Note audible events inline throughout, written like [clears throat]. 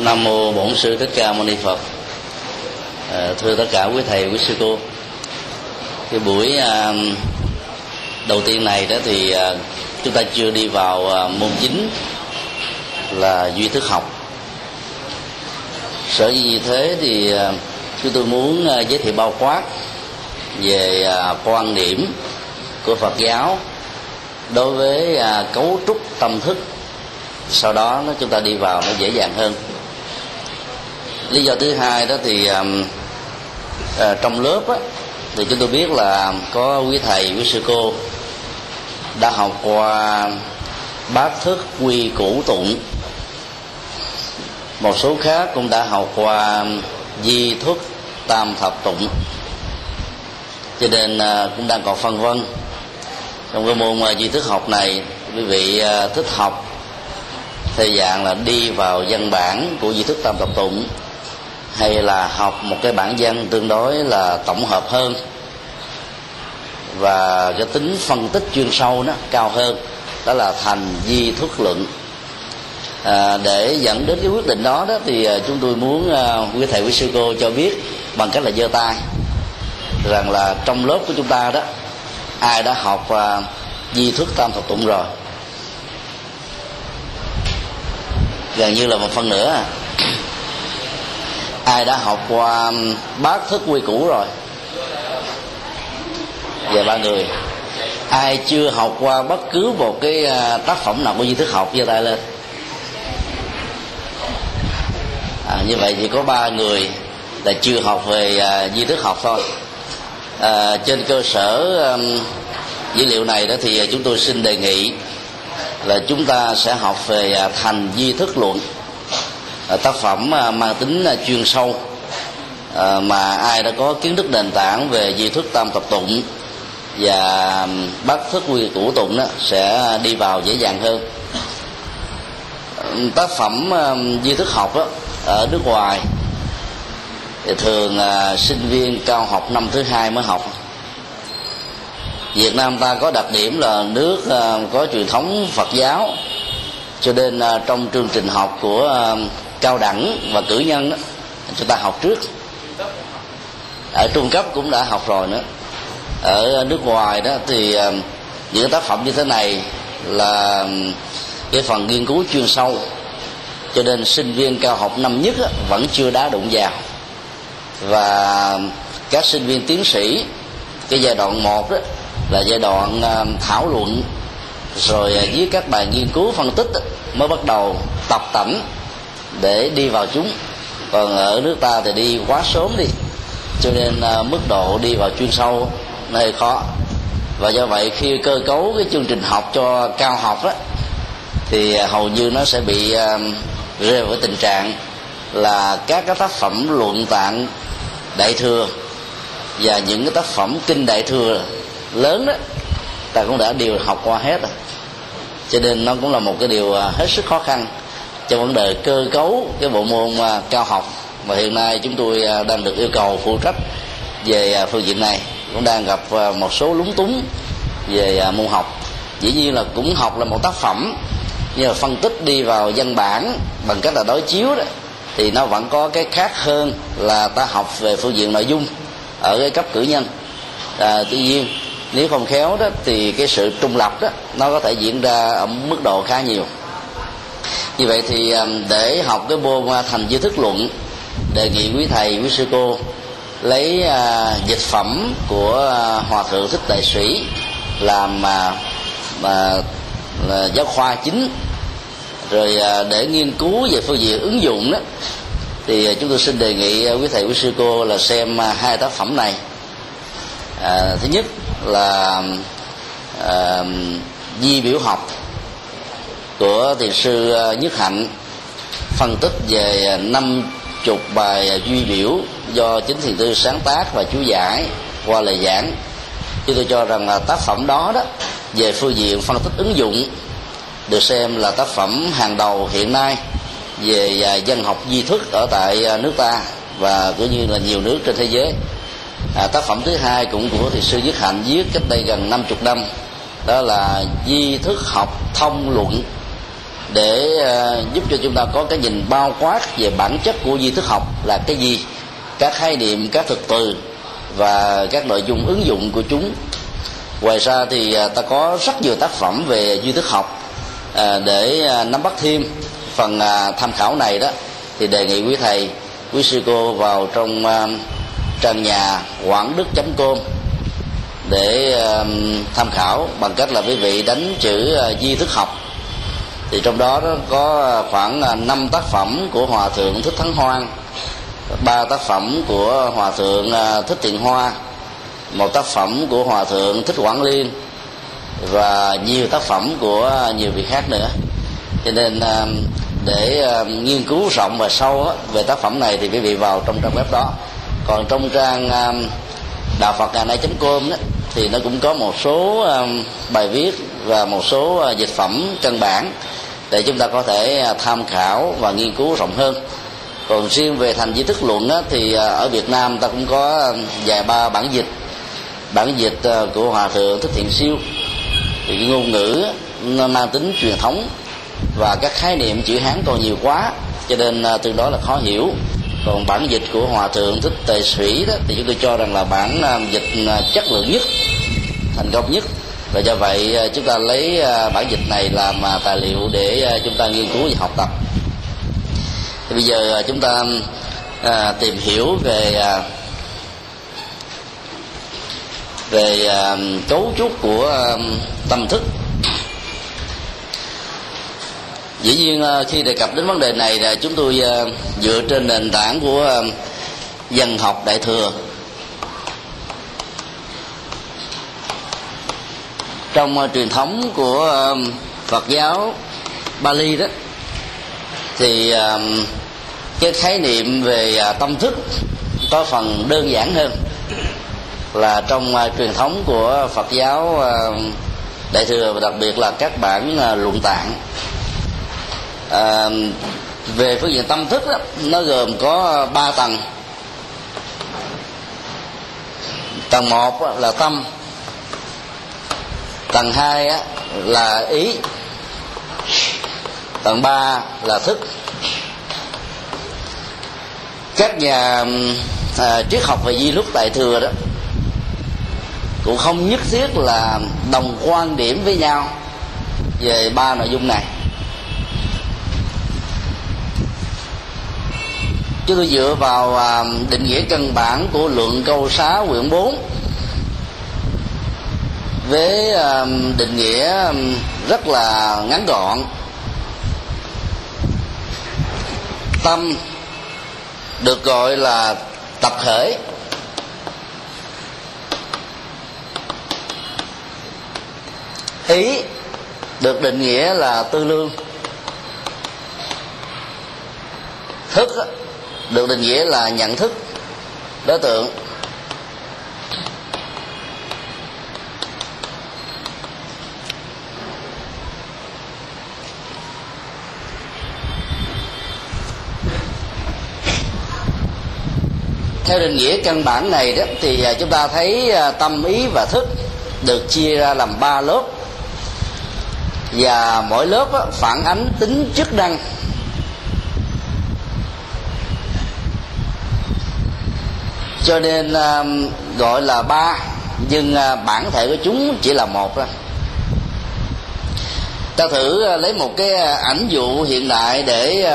nam mô bổn sư thích ca mâu ni phật. À, thưa tất cả quý thầy quý sư cô. Cái buổi à, đầu tiên này đó thì à, chúng ta chưa đi vào à, môn chính là duy thức học. Sở dĩ như thế thì à, chúng tôi muốn à, giới thiệu bao quát về à, quan điểm của phật giáo đối với à, cấu trúc tâm thức. Sau đó nó chúng ta đi vào nó dễ dàng hơn lý do thứ hai đó thì um, à, trong lớp á, thì chúng tôi biết là có quý thầy quý sư cô đã học qua bát thức quy củ tụng. Một số khác cũng đã học qua di thức tam thập tụng. Cho nên ờ, cũng đang còn phân vân trong cái môn ờ, di thức học này quý vị thích học theo dạng là đi vào văn bản của di thức tam thập tụng hay là học một cái bản văn tương đối là tổng hợp hơn và cái tính phân tích chuyên sâu nó cao hơn đó là thành di thức luận à, để dẫn đến cái quyết định đó đó thì à, chúng tôi muốn uh, quý thầy quý sư cô cho biết bằng cách là giơ tay rằng là trong lớp của chúng ta đó ai đã học uh, di thức tam thập tụng rồi gần như là một phần nữa à ai đã học qua um, bát thức quy củ rồi? Về ba người. Ai chưa học qua bất cứ một cái à, tác phẩm nào của di thức học giơ tay lên. À, như vậy chỉ có ba người là chưa học về à, di thức học thôi. À, trên cơ sở um, dữ liệu này đó thì à, chúng tôi xin đề nghị là chúng ta sẽ học về à, thành di thức luận. À, tác phẩm à, mang tính à, chuyên sâu. Mà ai đã có kiến thức nền tảng về di thức tam tập tụng và bát thức quy củ tụng đó sẽ đi vào dễ dàng hơn. Tác phẩm di thức học đó, ở nước ngoài thì thường sinh viên cao học năm thứ hai mới học. Việt Nam ta có đặc điểm là nước có truyền thống Phật giáo cho nên trong chương trình học của cao đẳng và cử nhân đó, chúng ta học trước. Ở trung cấp cũng đã học rồi nữa. Ở nước ngoài đó thì ờ, những tác phẩm như thế này là cái phần nghiên cứu chuyên sâu. Cho nên sinh viên cao học năm nhất vẫn chưa đá đụng vào. Và các sinh viên tiến sĩ cái giai đoạn một đó là giai đoạn ờ, thảo luận rồi với các bài nghiên cứu phân tích mới bắt đầu tập tẩm để đi vào chúng. Còn ở nước ta thì đi quá sớm đi cho nên à, mức độ đi vào chuyên sâu nó hơi khó. Và do vậy khi cơ cấu cái chương trình học cho cao học đó thì hầu như nó sẽ bị à, rơi vào tình trạng là các cái tác phẩm luận tạng đại thừa và những cái tác phẩm kinh đại thừa lớn đó ta cũng đã đều học qua hết rồi. Cho nên nó cũng là một cái điều à, hết sức khó khăn trong vấn đề cơ cấu cái bộ môn à, cao học mà hiện nay chúng tôi à, đang được yêu cầu phụ trách về à, phương diện này. Cũng đang gặp một số lúng túng về môn học. Dĩ nhiên là cũng học là một tác phẩm nhưng mà phân tích đi vào văn bản bằng cách là đối chiếu đó thì nó vẫn có cái khác hơn là ta học về phương diện nội dung ở cái cấp cử nhân. À, tuy nhiên nếu không khéo đó thì cái sự trung lập đó nó có thể diễn ra ở mức độ khá nhiều như vậy thì um, để học cái môn uh, thành di thức luận đề nghị quý thầy quý sư cô lấy à, dịch phẩm của à, hòa thượng thích đại sĩ làm mà mà là giáo khoa chính rồi à, để nghiên cứu về phương diện ứng dụng đó thì chúng tôi xin đề nghị quý thầy quý sư cô là xem hai tác phẩm này. À, thứ nhất là à, di biểu học của thiền sư ờ, nhất hạnh phân tích về ờ, năm chục bài ờ, duy biểu do chính thiền tư sáng tác và chú giải qua lời giảng. Chúng tôi cho rằng là tác phẩm đó đó về phương diện phân tích ứng dụng được xem là tác phẩm hàng đầu hiện nay về dân học di thức ở tại nước ta và cũng như là nhiều nước trên thế giới. À, tác phẩm thứ hai cũng của thiền sư Nhất Hạnh viết cách đây gần 50 năm đó là di thức học thông luận để ờ, giúp cho chúng ta có cái nhìn bao quát về bản chất của di thức học là cái gì, các khái niệm, các thực từ và các nội dung ứng dụng của chúng. Ngoài ra thì ờ, ta có rất nhiều tác phẩm về duy thức học ờ, để nắm bắt thêm. Phần tham khảo này đó thì đề nghị quý thầy, quý sư cô vào trong trang nhà quảng đức com để tham khảo bằng cách là quý vị đánh chữ di thức học thì trong đó, có khoảng à, năm tác phẩm của hòa thượng thích thắng hoan ba tác phẩm của hòa thượng à, thích thiện hoa một tác phẩm của hòa thượng thích quảng liên và nhiều tác phẩm của nhiều vị khác nữa. Cho nên à, để nghiên cứu rộng và sâu về tác phẩm này thì quý vị vào trong trang web đó. Còn trong trang đạo phật ngày nay com đó thì nó cũng có một số bài viết và một số dịch phẩm căn bản để chúng ta có thể à, tham khảo và nghiên cứu rộng hơn. Còn riêng về thành di thức luận á, thì à, ở Việt Nam ta cũng có à, vài ba bản dịch. Bản dịch của hòa thượng thích thiện siêu. Thì cái ngôn ngữ nó mang tính truyền thống và các khái niệm chữ hán còn nhiều quá cho nên tương đối là khó hiểu. Còn bản dịch của hòa thượng thích tề sĩ đó thì chúng tôi cho rằng là bản dịch chất lượng nhất thành công nhất và do vậy à, chúng ta lấy à, bản dịch này làm à, tài liệu để chúng ta nghiên cứu và học tập. Thì bây giờ chúng ta à, tìm hiểu về à, về à, cấu trúc của à, tâm thức. Dĩ nhiên à, khi đề cập đến vấn đề này là chúng tôi à, dựa trên nền tảng của à, dân học đại thừa. Trong uh, truyền thống của uh, Phật giáo Bali đó. Thì uh, cái khái niệm về uh, tâm thức có phần đơn giản hơn là trong uh, truyền thống của Phật giáo uh, đại thừa và đặc biệt là các bản uh, luận tạng. Uh, về phương diện tâm thức đó, nó gồm có ờ, ba tầng. Tầng một là tâm tầng hai á, là ý. Tầng ba là thức. Các nhà à, triết học về di lúc đại thừa đó cũng không nhất thiết là đồng quan điểm với nhau về ba nội dung này. Chúng tôi dựa vào à, định nghĩa căn bản của luận câu xá quyển 4 với um, định nghĩa um, rất là ngắn gọn. Tâm được gọi là tập thể. Ý được định nghĩa là tư lương. Thức được định nghĩa là nhận thức, đối tượng. Theo định nghĩa căn bản này đó, thì à, chúng ta thấy à, tâm ý và thức được chia ra làm ba lớp. Và mỗi lớp phản ánh tính chức năng. Cho nên à, gọi là ba, nhưng bản thể của chúng chỉ là một thôi. Ta thử lấy một cái ảnh dụ hiện đại để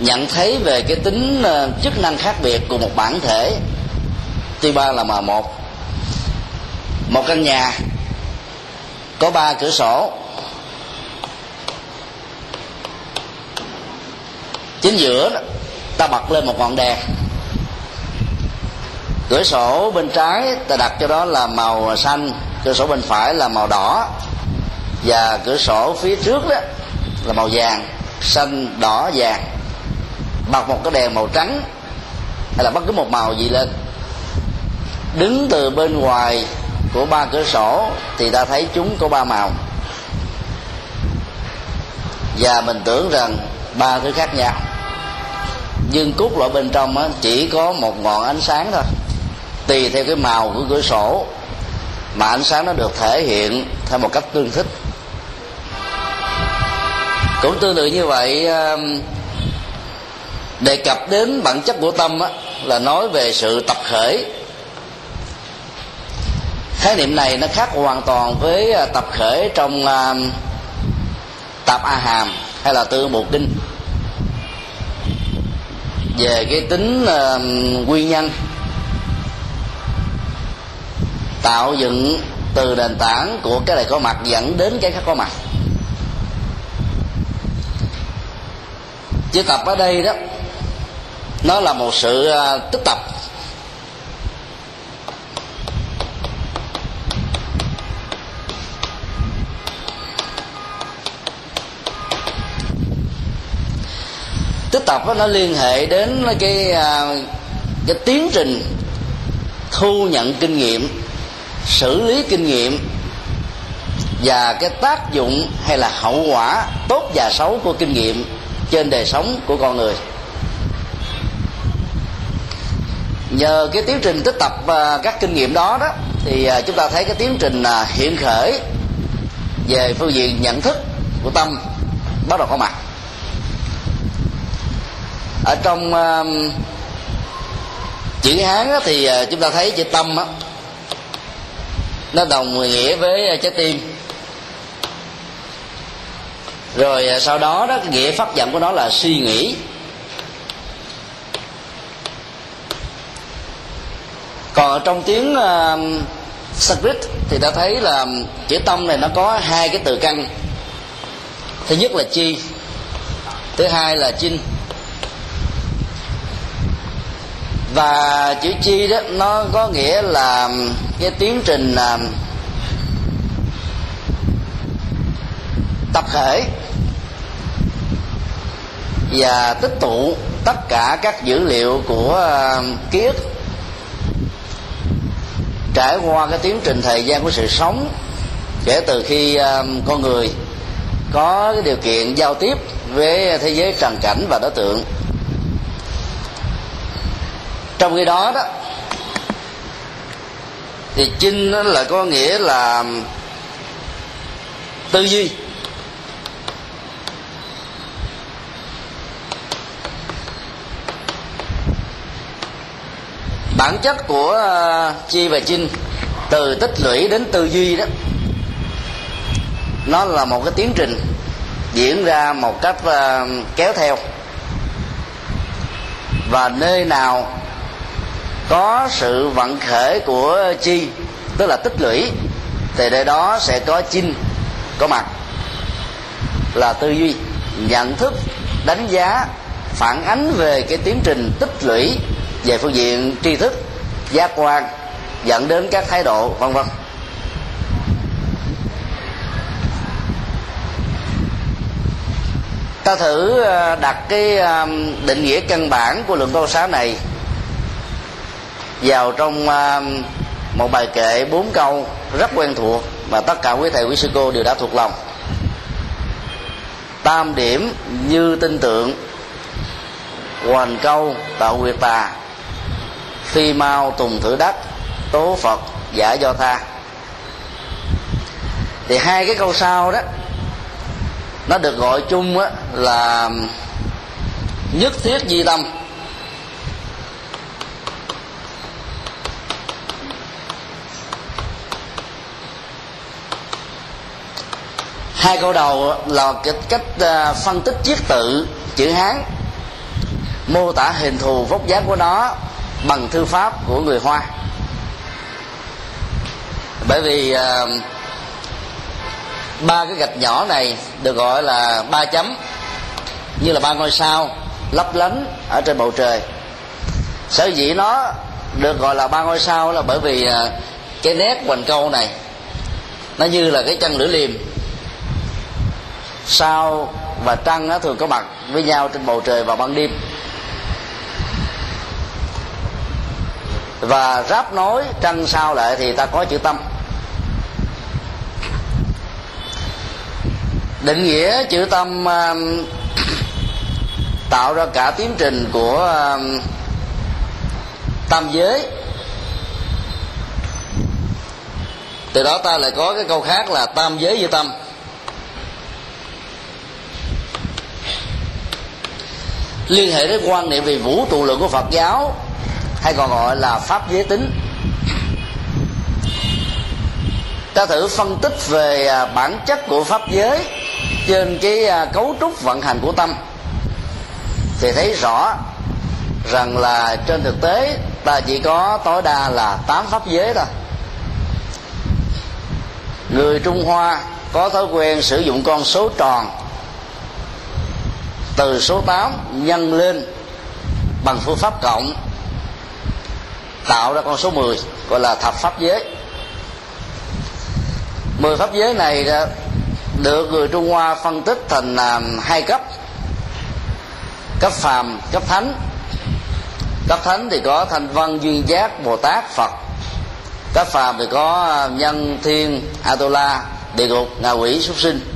nhận thấy về cái tính ờ, chức năng khác biệt của một bản thể tuy ba là mà một. Một căn nhà có ba cửa sổ. Chính giữa đó, ta bật lên một ngọn đèn. Cửa sổ bên trái ta đặt cho đó là màu xanh cửa sổ bên phải là màu đỏ. Và cửa sổ phía trước đó là màu vàng xanh đỏ vàng bật một cái đèn màu trắng hay là bất cứ một màu gì lên. Đứng từ bên ngoài của ba cửa sổ thì ta thấy chúng có ba màu. Và mình tưởng rằng ba thứ khác nhau. Nhưng cốt lõi bên trong á, chỉ có một ngọn ánh sáng thôi. Tùy theo cái màu của cửa sổ mà ánh sáng nó được thể hiện theo một cách tương thích. Cũng tương tự như vậy đề cập đến bản chất của tâm á, là nói về sự tập khởi. Khái niệm này nó khác hoàn toàn với à, tập khởi trong uh, tạp a hàm hay là tư bộ kinh về cái tính uh, nguyên nhân tạo dựng từ nền tảng của cái này có mặt dẫn đến cái khác có mặt. Chữ tập ở đây đó nó là một sự à, tích tập. Tích tập đó, nó liên hệ đến cái à, cái tiến trình thu nhận kinh nghiệm xử lý kinh nghiệm và cái tác dụng hay là hậu quả tốt và xấu của kinh nghiệm trên đời sống của con người. Nhờ cái tiến trình tích tập à, các kinh nghiệm đó đó thì à, chúng ta thấy cái tiến trình à, hiện khởi về phương diện nhận thức của tâm bắt đầu có mặt. Ở trong uh, chữ hán đó, thì uh, chúng ta thấy chữ tâm đó, nó đồng nghĩa với trái tim. Rồi sau đó đó cái nghĩa phát dẫn của nó là suy nghĩ. Còn trong tiếng uh, Sanskrit thì ta thấy là chữ tâm này nó có hai cái từ căn. Thứ nhất là chi thứ hai là chinh. Và chữ chi đó nó có nghĩa là cái tiến trình uh, tập thể và tích tụ tất cả các dữ liệu của uh, ký ức trải qua cái tiến trình thời gian của sự sống kể từ khi uh, con người có cái điều kiện giao tiếp với thế giới trần cảnh và đối tượng. Trong khi đó đó thì chinh nó là có nghĩa là tư duy. Bản chất của ờ, chi và chinh từ tích lũy đến tư duy đó, nó là một cái tiến trình diễn ra một cách ờ, kéo theo. Và nơi nào có sự vận khởi của chi, tức là tích lũy, thì nơi đó sẽ có chinh có mặt. Là tư duy, nhận thức, đánh giá, phản ánh về cái tiến trình tích lũy về phương diện tri thức, giác quan, dẫn đến các thái độ, vân vân. Ta thử ờ, đặt cái ờ, định nghĩa căn bản của lượng câu xá này vào trong ờ, một bài kệ bốn câu rất quen thuộc mà tất cả quý thầy, quý sư cô đều đã thuộc lòng. Tam điểm như tin tượng hoàn câu tạo quyệt tà phi mau tùng thử đất, tố phật giả do tha. Thì hai cái câu sau đó, nó được gọi chung á là nhất thiết di tâm. Hai câu đầu là cái cách à, phân tích chiết tự, chữ hán. Mô tả hình thù vóc dáng của nó bằng thư pháp của người hoa. Bởi vì uh, ba cái gạch nhỏ này được gọi là ba chấm như là ba ngôi sao lấp lánh ở trên bầu trời. Sở dĩ nó được gọi là ba ngôi sao là bởi vì uh, cái nét hoành câu này nó như là cái chân lưỡi liềm. Sao và trăng nó thường có mặt với nhau trên bầu trời vào ban đêm. Và ráp nối trăng sao lại thì ta có chữ tâm. Định nghĩa chữ tâm um, [coughs] tạo ra cả tiến trình của um, tam giới. Từ đó ta lại có cái câu khác là tam giới như tâm. Liên hệ đến quan niệm về vũ trụ lượng của phật giáo hay còn gọi là pháp giới tính. Ta thử phân tích về à, bản chất của pháp giới trên cái à, cấu trúc vận hành của tâm. Thì thấy rõ rằng là trên thực tế ta chỉ có tối đa là tám pháp giới thôi. Người trung hoa có thói quen sử dụng con số tròn từ số 8 nhân lên bằng phương pháp cộng tạo ra con số 10 gọi là thập pháp giới. Mười pháp giới này được người trung hoa phân tích thành à, hai cấp. Cấp phàm cấp thánh. Cấp thánh thì có thanh văn duyên giác bồ tát phật. Cấp phàm thì có à, nhân thiên atola địa ngục ngạ quỷ súc sinh.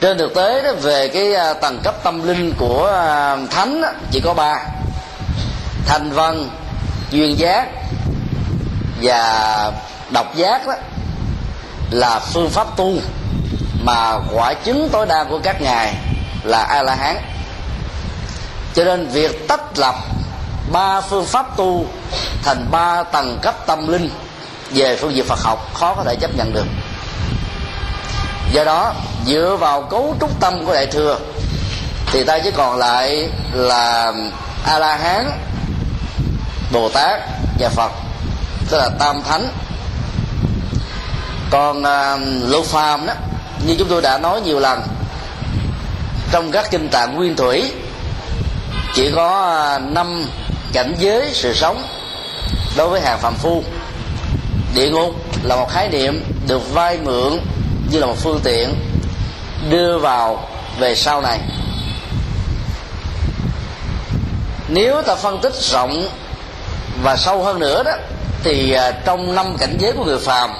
Trên thực tế đó về cái à, tầng cấp tâm linh của thánh đó, chỉ có ba. Thanh văn duyên giác và độc giác đó là phương pháp tu mà quả chứng tối đa của các ngài là a la hán cho nên việc tách lập ba phương pháp tu thành ba tầng cấp tâm linh về phương diện phật học khó có thể chấp nhận được. Do đó, dựa vào cấu trúc tâm của đại thừa thì ta chỉ còn lại là a la hán bồ tát và phật tức là tam thánh. Còn à, lục phàm đó như chúng tôi đã nói nhiều lần trong các kinh tạng nguyên thủy chỉ có à, năm cảnh giới sự sống đối với hàng phạm phu. Địa ngục là một khái niệm được vay mượn như là một phương tiện đưa vào về sau này. Nếu ta phân tích rộng và sâu hơn nữa đó, thì à, trong năm cảnh giới của người phàm,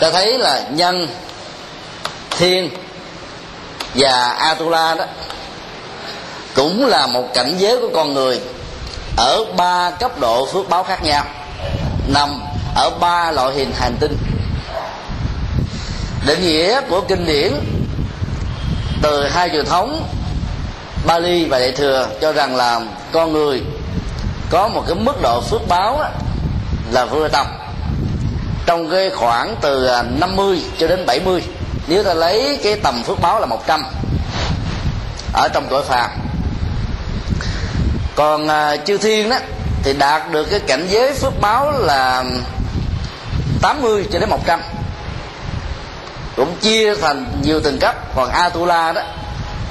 ta thấy là nhân, thiên và atula đó cũng là một cảnh giới của con người ở ba cấp độ phước báo khác nhau. Nằm ở ba loại hình hành tinh. Định nghĩa của kinh điển từ hai truyền thống Bali và Đại thừa cho rằng là con người có một cái mức độ phước báo là vừa tầm. Trong cái khoảng từ à, 50 cho đến 70 nếu ta lấy cái tầm phước báo là 100 ở trong cõi phàm. Còn à, chư thiên đó thì đạt được cái cảnh giới phước báo là 80 cho đến 100 cũng chia thành nhiều tầng cấp, còn Atula đó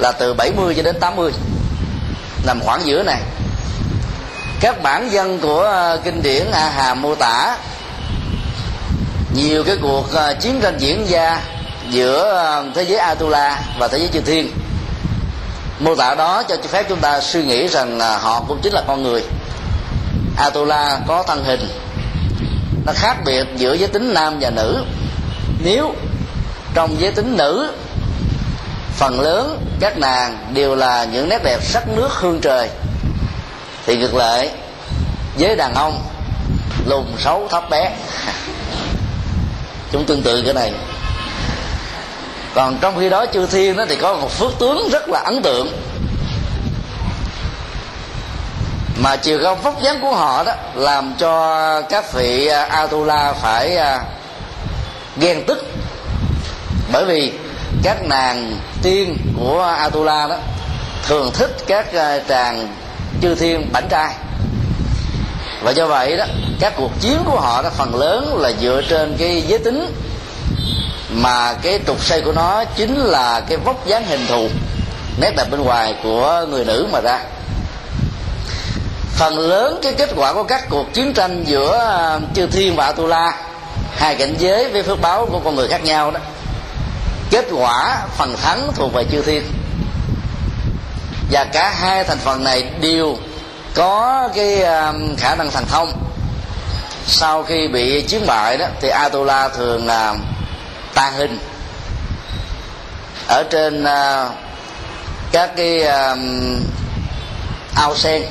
là từ 70 cho đến 80 nằm khoảng giữa này. Các bản dân của ờ, kinh điển A Hà mô tả, nhiều cái cuộc ờ, chiến tranh diễn ra giữa ờ, thế giới Atula và thế giới chư thiên. Mô tả đó cho phép chúng ta suy nghĩ rằng họ cũng chính là con người. Atula có thân hình. Nó khác biệt giữa giới tính nam và nữ. Nếu trong giới tính nữ phần lớn các nàng đều là những nét đẹp sắc nước hương trời. Thì ngược lại, với đàn ông lùn xấu thấp bé. [laughs] Chúng tương tự cái này. Còn trong khi đó chư thiên đó thì có một phước tướng rất là ấn tượng. Mà chiều cao vóc dáng của họ đó làm cho các vị à, Atula phải à, ghen tức. Bởi vì các nàng tiên của Atula đó thường thích các ờ, tràng chư thiên bảnh trai. Và do vậy đó, các cuộc chiến của họ đó phần lớn là dựa trên cái giới tính, mà cái trục xây của nó chính là cái vóc dáng hình thù, nét đẹp bên ngoài của người nữ mà ra. Phần lớn cái kết quả của các cuộc chiến tranh giữa ờ, chư thiên và atula, hai cảnh giới với phước báo của con người khác nhau đó kết quả phần thắng thuộc về chư thiên. Và cả hai thành phần này đều có cái um, khả năng thần thông. Sau khi bị chiến bại đó, thì Atula thường là tàn hình. Ở trên uh, các cái um, ao sen,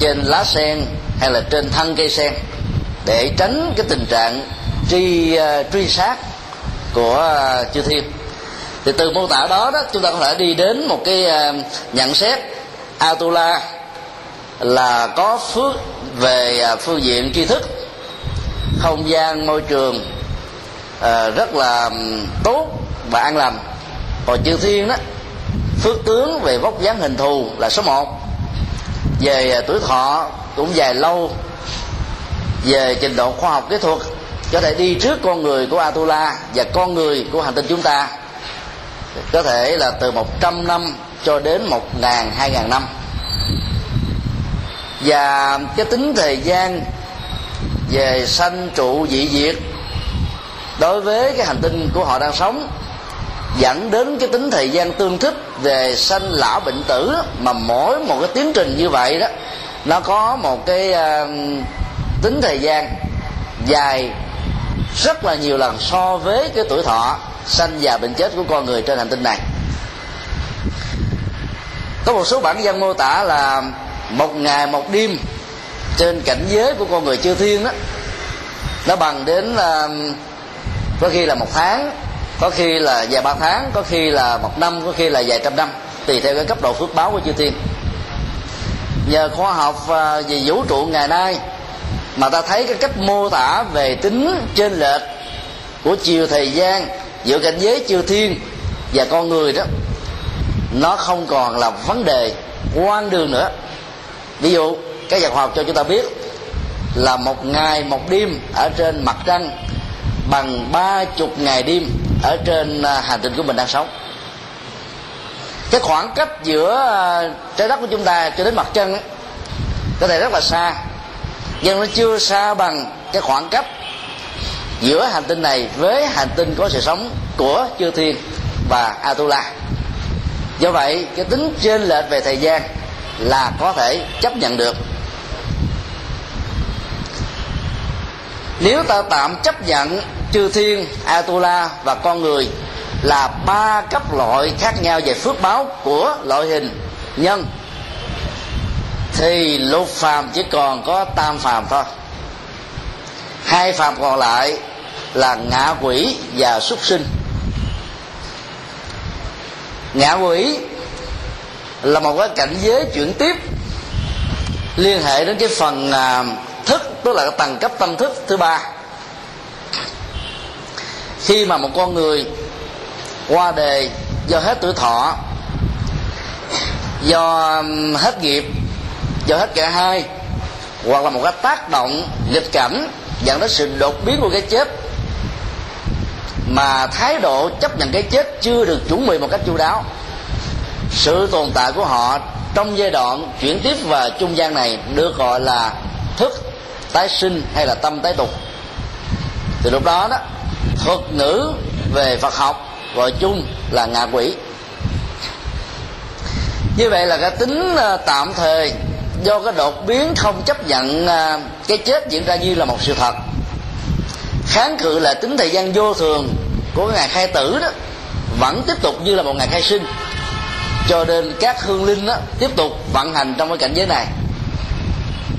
trên lá sen hay là trên thân cây sen, để tránh cái tình trạng truy uh, truy sát của à, chư thiên. Thì từ mô tả đó đó, chúng ta có thể đi đến một cái à, nhận xét. Atula là có phước về à, phương diện tri thức, không gian, môi trường rất là tốt và an lành. Còn chư thiên đó, phước tướng về vóc dáng hình thù là số một. Về tuổi thọ cũng dài lâu. Về trình độ khoa học kỹ thuật có thể đi trước con người của Atula và con người của hành tinh chúng ta. Có thể là từ 100 năm cho đến một ngàn hai ngàn năm. Và cái tính thời gian về sanh trụ dị diệt đối với cái hành tinh của họ đang sống dẫn đến cái tính thời gian tương thích về sanh lão bệnh tử mà mỗi một cái tiến trình như vậy đó nó có một cái uh, tính thời gian dài rất là nhiều lần so với cái tuổi thọ sanh già bệnh chết của con người trên hành tinh này. Có một số bản văn mô tả là một ngày, một đêm trên cảnh giới của con người chư thiên đó nó bằng đến là có khi là một tháng, có khi là vài ba tháng, có khi là một năm, có khi là vài trăm năm, tùy theo cái cấp độ phước báo của chư thiên. Nhờ khoa học à, về vũ trụ ngày nay mà ta thấy cái cách mô tả về tính trên lệch của chiều thời gian giữa cảnh giới chư thiên và con người đó, nó không còn là vấn đề quan đường nữa. Ví dụ, các nhà khoa học cho chúng ta biết là một ngày một đêm ở trên mặt trăng bằng ba chục ngày đêm ở trên à, hành tinh của mình đang sống. Cái khoảng cách giữa à, trái đất của chúng ta cho đến mặt trăng có thể rất là xa nhưng nó chưa xa bằng cái khoảng cách giữa hành tinh này với hành tinh có sự sống của chư thiên và Atula. Do vậy, cái tính trên lệch về thời gian là có thể chấp nhận được. Nếu ta tạm chấp nhận chư thiên, atula và con người là ba cấp loại khác nhau về phước báo của loại hình nhân thì lục phàm chỉ còn có tam phàm thôi. Hai phàm còn lại là ngạ quỷ và súc sinh. Ngạ quỷ là một cái cảnh giới chuyển tiếp liên hệ đến cái phần à, thức, tức là cái tầng cấp tâm thức thứ ba. Khi mà một con người qua đề do hết tuổi thọ, do hết nghiệp do hết cả hai. Hoặc là một cái tác động nghịch cảnh dẫn đến sự đột biến của cái chết. Mà thái độ chấp nhận cái chết chưa được chuẩn bị một cách chu đáo. Sự tồn tại của họ trong giai đoạn chuyển tiếp và trung gian này được gọi là thức, tái sinh hay là tâm tái tục. Thì lúc đó đó, thuật ngữ về phật học gọi chung là ngạ quỷ. Như vậy là cái tính ờ, tạm thời do cái đột biến không chấp nhận à, cái chết diễn ra như là một sự thật. Kháng cự là tính thời gian vô thường của ngày khai tử đó, vẫn tiếp tục như là một ngày khai sinh. Cho nên các hương linh đó tiếp tục vận hành trong cái cảnh giới này.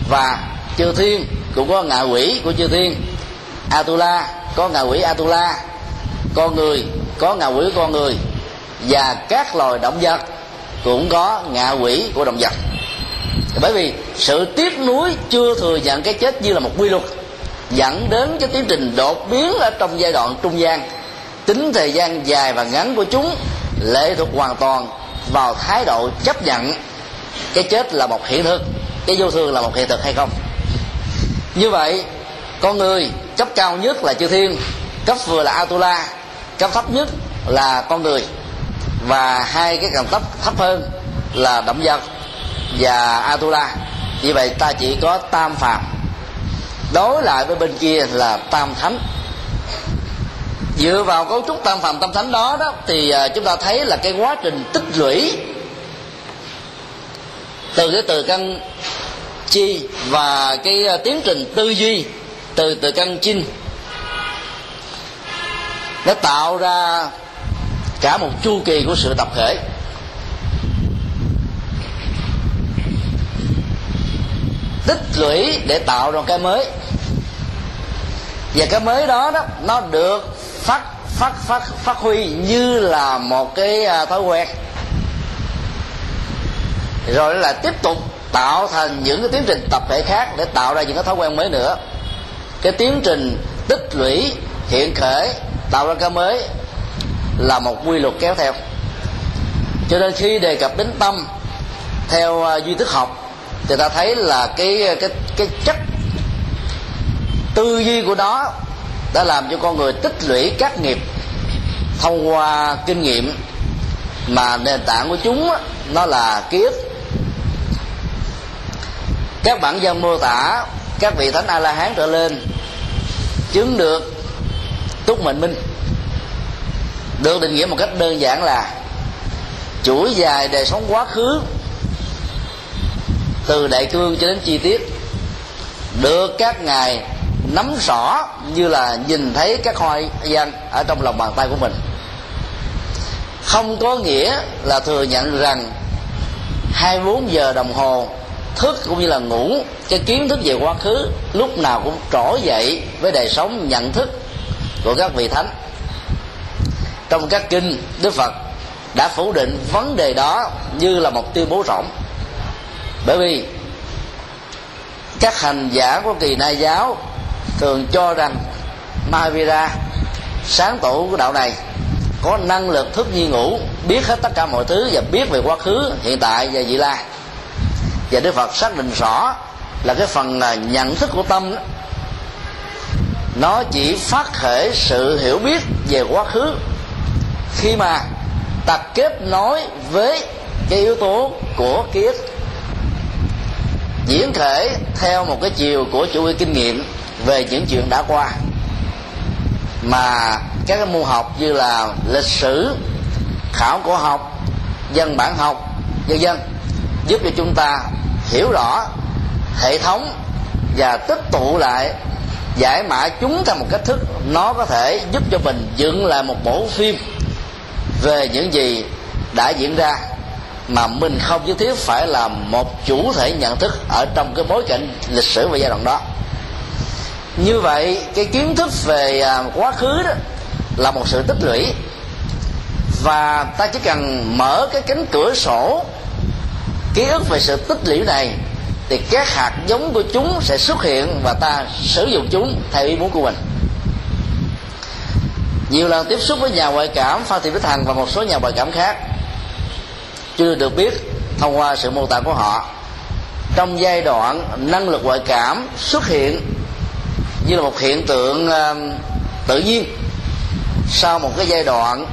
Và chư thiên cũng có ngạ quỷ của chư thiên. Atula, có ngạ quỷ atula. Con người, có ngạ quỷ của con người. Và các loài động vật cũng có ngạ quỷ của động vật bởi vì sự tiếc nuối chưa thừa nhận cái chết như là một quy luật, dẫn đến cái tiến trình đột biến ở trong giai đoạn trung gian. Tính thời gian dài và ngắn của chúng lệ thuộc hoàn toàn vào thái độ chấp nhận cái chết là một hiện thực, cái vô thường là một hiện thực hay không. Như vậy, con người cấp cao nhất là chư thiên, cấp vừa là atula, cấp thấp nhất là con người, và hai cái càng thấp thấp hơn là động vật và atula. Như vậy ta chỉ có tam phàm. Đối lại với bên kia là tam thánh. Dựa vào cấu trúc tam phàm tam thánh đó đó, thì à, chúng ta thấy là cái quá trình tích lũy từ cái từ căn chi và cái à, tiến trình tư duy từ từ căn chinh nó tạo ra cả một chu kỳ của sự tập thể. Tích lũy để tạo ra cái mới. Và cái mới đó đó, nó được phát phát phát phát huy như là một cái à, thói quen. Rồi là tiếp tục tạo thành những cái tiến trình tập thể khác để tạo ra những cái thói quen mới nữa. Cái tiến trình tích lũy hiện khởi, tạo ra cái mới là một quy luật kéo theo. Cho nên khi đề cập đến tâm theo à, duy thức học thì ta thấy là cái cái cái chất tư duy của nó đã làm cho con người tích lũy các nghiệp thông qua kinh nghiệm mà nền tảng của chúng nó là ký ức. Các bản dân mô tả các vị thánh a la hán trở lên chứng được túc mệnh minh được định nghĩa một cách đơn giản là chuỗi dài đời sống quá khứ từ đại cương cho đến chi tiết, được các ngài nắm rõ như là nhìn thấy các hoa gian ở trong lòng bàn tay của mình. Không có nghĩa là thừa nhận rằng 24 giờ đồng hồ thức cũng như là ngủ cái kiến thức về quá khứ lúc nào cũng trỗi dậy với đời sống nhận thức của các vị thánh. Trong các kinh đức phật đã phủ định vấn đề đó như là một tuyên bố rộng bởi vì các hành giả của kỳ na giáo thường cho rằng Mahavira sáng tổ của đạo này có năng lực thức nhi ngủ biết hết tất cả mọi thứ và biết về quá khứ hiện tại và vị lai. Và Đức Phật xác định rõ là cái phần à, nhận thức của tâm đó, nó chỉ phát khởi sự hiểu biết về quá khứ khi mà ta kết nối với cái yếu tố của ký ức diễn thể theo một cái chiều của chủ nghĩa kinh nghiệm về những chuyện đã qua. Mà các cái môn học như là lịch sử, khảo cổ học dân bản học, vân dân giúp cho chúng ta hiểu rõ hệ thống và tích tụ lại, giải mã chúng theo một cách thức nó có thể giúp cho mình dựng lại một bộ phim về những gì đã diễn ra mà mình không nhất thiết phải là một chủ thể nhận thức ở trong cái bối cảnh lịch sử và giai đoạn đó. Như vậy, cái kiến thức về à, quá khứ đó là một sự tích lũy. Và ta chỉ cần mở cái cánh cửa sổ, ký ức về sự tích lũy này, thì các hạt giống của chúng sẽ xuất hiện và ta sử dụng chúng theo ý muốn của mình. Nhiều lần tiếp xúc với nhà ngoại cảm phan thị bích hằng và một số nhà ngoại cảm khác chưa được biết thông qua sự mô tả của họ. Trong giai đoạn năng lực ngoại cảm xuất hiện như là một hiện tượng ờ, tự nhiên, sau một cái giai đoạn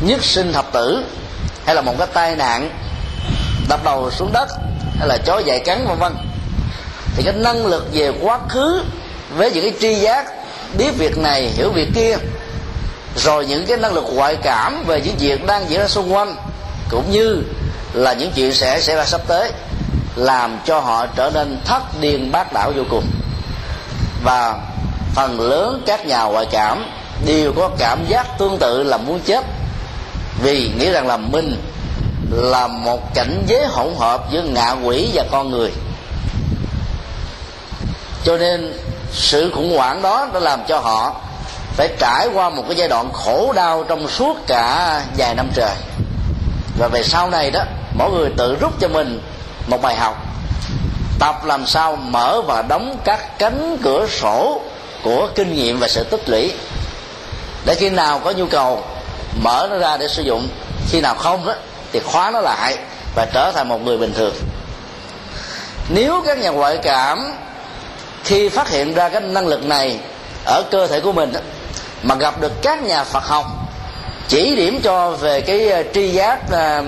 nhất sinh thập tử, hay là một cái tai nạn đập đầu xuống đất, hay là chó dạy cắn, vân vân. Thì cái năng lực về quá khứ với những cái tri giác biết việc này, hiểu việc kia, rồi những cái năng lực ngoại cảm về những việc đang diễn ra xung quanh cũng như là những chuyện sẽ xảy ra sắp tới, làm cho họ trở nên thất điên bác đảo vô cùng. Và phần lớn các nhà ngoại cảm đều có cảm giác tương tự là muốn chết, vì nghĩ rằng là mình là một cảnh giới hỗn hợp giữa ngạ quỷ và con người. Cho nên sự khủng hoảng đó đã làm cho họ phải trải qua một cái giai đoạn khổ đau trong suốt cả vài năm trời và về sau này đó, mỗi người tự rút cho mình một bài học. Tập làm sao mở và đóng các cánh cửa sổ của kinh nghiệm và sự tích lũy. Để khi nào có nhu cầu, mở nó ra để sử dụng. Khi nào không đó, thì khóa nó lại và trở thành một người bình thường. Nếu các nhà ngoại cảm khi phát hiện ra cái năng lực này ở cơ thể của mình mà gặp được các nhà Phật học chỉ điểm cho về cái ờ, tri giác à,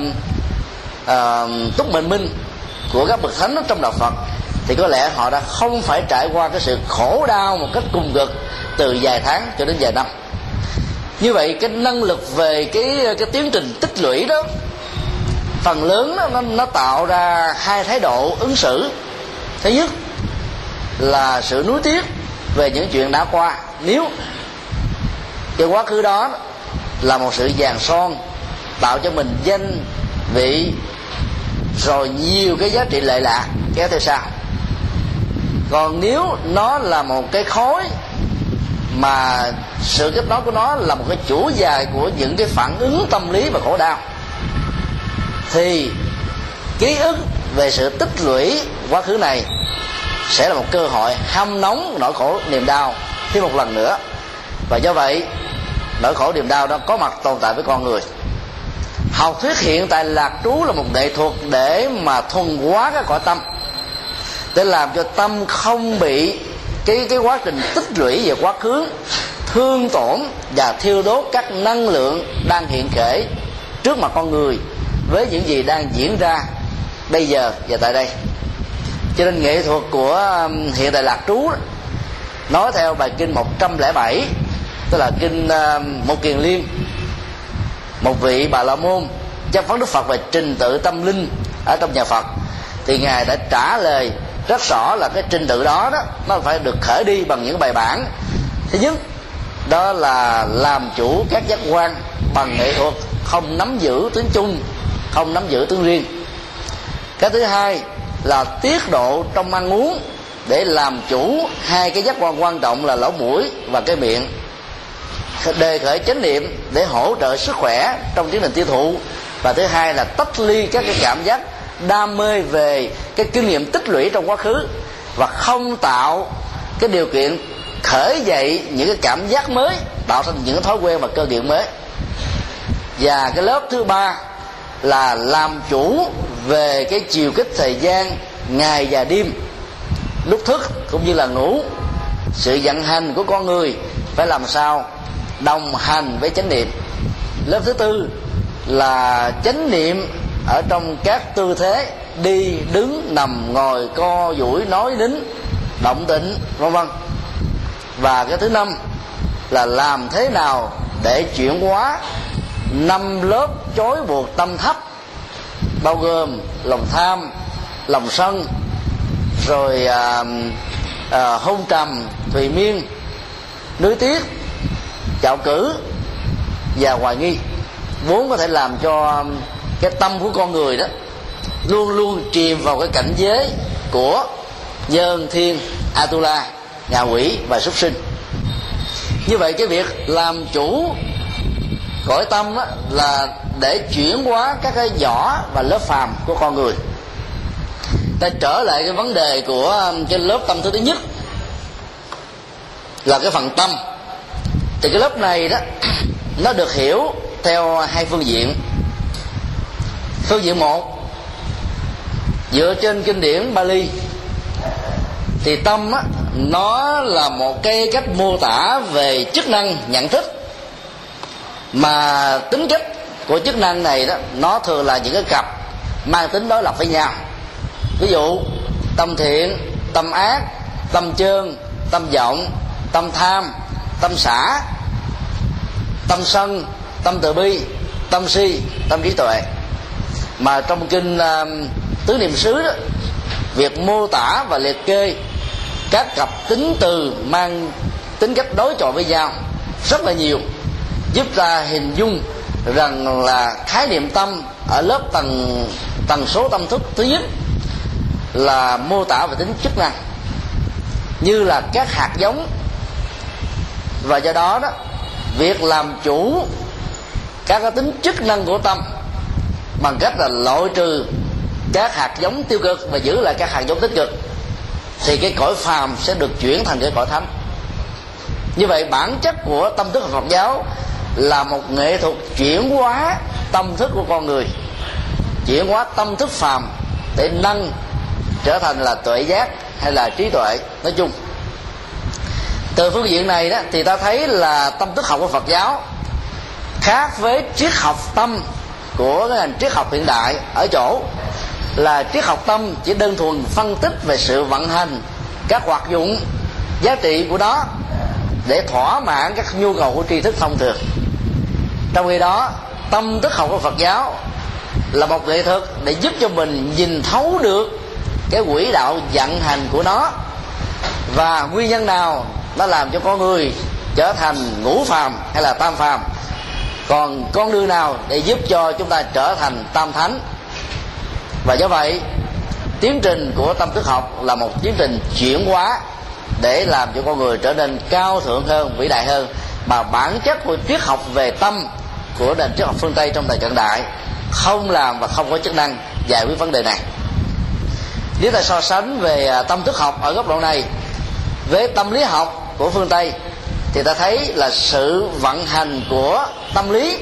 à, túc mệnh minh của các bậc thánh trong đạo Phật thì có lẽ họ đã không phải trải qua cái sự khổ đau một cách cùng cực từ vài tháng cho đến vài năm. Như vậy cái năng lực về cái cái tiến trình tích lũy đó phần lớn đó, nó, nó tạo ra hai thái độ ứng xử. Thứ nhất là sự nuối tiếc về những chuyện đã qua. Nếu cái quá khứ đó là một sự vàng son, tạo cho mình danh vị, rồi nhiều cái giá trị lệ lạc kéo theo sau. Còn nếu nó là một cái khối, mà sự kết nối của nó là một cái chủ dài của những cái phản ứng tâm lý và khổ đau, thì ký ức về sự tích lũy quá khứ này sẽ là một cơ hội hâm nóng nỗi khổ niềm đau thêm một lần nữa. Và do vậy nỗi khổ niềm đau đó, có mặt tồn tại với con người. Học thuyết hiện tại lạc trú là một nghệ thuật để mà thuần hóa cái cõi tâm. Để làm cho tâm không bị cái cái quá trình tích lũy về quá khứ, thương tổn và thiêu đốt các năng lượng đang hiện kể trước mặt con người với những gì đang diễn ra bây giờ và tại đây. Cho nên nghệ thuật của um, hiện tại lạc trú nói theo bài kinh 107 tức là kinh à, một kiền liên một vị bà la môn chấp vấn đức phật về trình tự tâm linh ở trong nhà phật. Thì ngài đã trả lời rất rõ là cái trình tự đó đó, nó phải được khởi đi bằng những bài bản. Thứ nhất, đó là làm chủ các giác quan bằng nghệ thuật, không nắm giữ tướng chung không nắm giữ tướng riêng. Cái thứ hai là tiết độ trong ăn uống để làm chủ hai cái giác quan quan trọng là lỗ mũi và cái miệng đề khởi chánh niệm để hỗ trợ sức khỏe trong tiến trình tiêu thụ. Và thứ hai là tách ly các cái cảm giác đam mê về cái kinh nghiệm tích lũy trong quá khứ và không tạo cái điều kiện khởi dậy những cái cảm giác mới, tạo thành những thói quen và cơ địa mới. Và cái lớp thứ ba là làm chủ về cái chiều kích thời gian, ngày và đêm. Lúc thức cũng như là ngủ, sự vận hành của con người phải làm sao đồng hành với chánh niệm. Lớp thứ tư là chánh niệm ở trong các tư thế đi đứng nằm ngồi co duỗi nói đính động tịnh vân vân. Và cái thứ năm là làm thế nào để chuyển hóa năm lớp chối buộc tâm thấp bao gồm lòng tham lòng sân rồi à, à, hôn trầm thùy miên nuối tiếc chạo cử và hoài nghi. Vốn có thể làm cho cái tâm của con người đó luôn luôn chìm vào cái cảnh giới của nhân thiên atula ngạ quỷ và súc sinh. Như vậy cái việc làm chủ cõi tâm đó là để chuyển hóa các cái vỏ và lớp phàm của con người. Ta trở lại cái vấn đề của um, cái lớp tâm thứ nhất là cái phần tâm thì cái lớp này đó [clears throat] nó được hiểu theo hai phương diện. Phương diện một dựa trên kinh điển Bali thì tâm á, nó là một cái cách mô tả về chức năng nhận thức. Mà tính chất của chức năng này đó nó thường là những cái cặp mang tính đối lập với nhau. Ví dụ tâm thiện tâm ác tâm trơn tâm vọng tâm tham tâm xã, tâm sân tâm từ bi tâm si tâm trí tuệ. Mà trong kinh uh, tứ niệm xứ đó việc mô tả và liệt kê các cặp tính từ mang tính cách đối chọi với nhau rất là nhiều giúp ta hình dung rằng là khái niệm tâm ở lớp tầng tần số tâm thức thứ nhất là mô tả về tính chức năng như là các hạt giống và do đó đó, việc làm chủ các cái tính chức năng của tâm, bằng cách là loại trừ các hạt giống tiêu cực và giữ lại các hạt giống tích cực, thì cái cõi phàm sẽ được chuyển thành cái cõi thánh. Như vậy, bản chất của tâm thức Phật giáo là một nghệ thuật chuyển hóa tâm thức của con người, chuyển hóa tâm thức phàm để nâng trở thành là tuệ giác hay là trí tuệ. Nói chung từ phương diện này đó, thì ta thấy là tâm thức học của Phật giáo khác với triết học tâm của cái ngành triết học hiện đại ở chỗ là triết học tâm chỉ đơn thuần phân tích về sự vận hành các hoạt dụng giá trị của đó để thỏa mãn các nhu cầu của tri thức thông thường. Trong khi đó, tâm thức học của phật giáo là một nghệ thuật để giúp cho mình nhìn thấu được cái quỹ đạo vận hành của nó và nguyên nhân nào nó làm cho con người trở thành ngũ phàm hay là tam phàm. Còn con đường nào để giúp cho chúng ta trở thành tam thánh? Và do vậy, tiến trình của tâm thức học là một tiến trình chuyển hóa để làm cho con người trở nên cao thượng hơn, vĩ đại hơn. Mà bản chất của triết học về tâm của nền triết học phương tây trong thời cận đại không làm và không có chức năng giải quyết vấn đề này. Nếu ta so sánh về à, tâm thức học ở góc độ này với tâm lý học của phương tây, thì ta thấy là sự vận hành của tâm lý,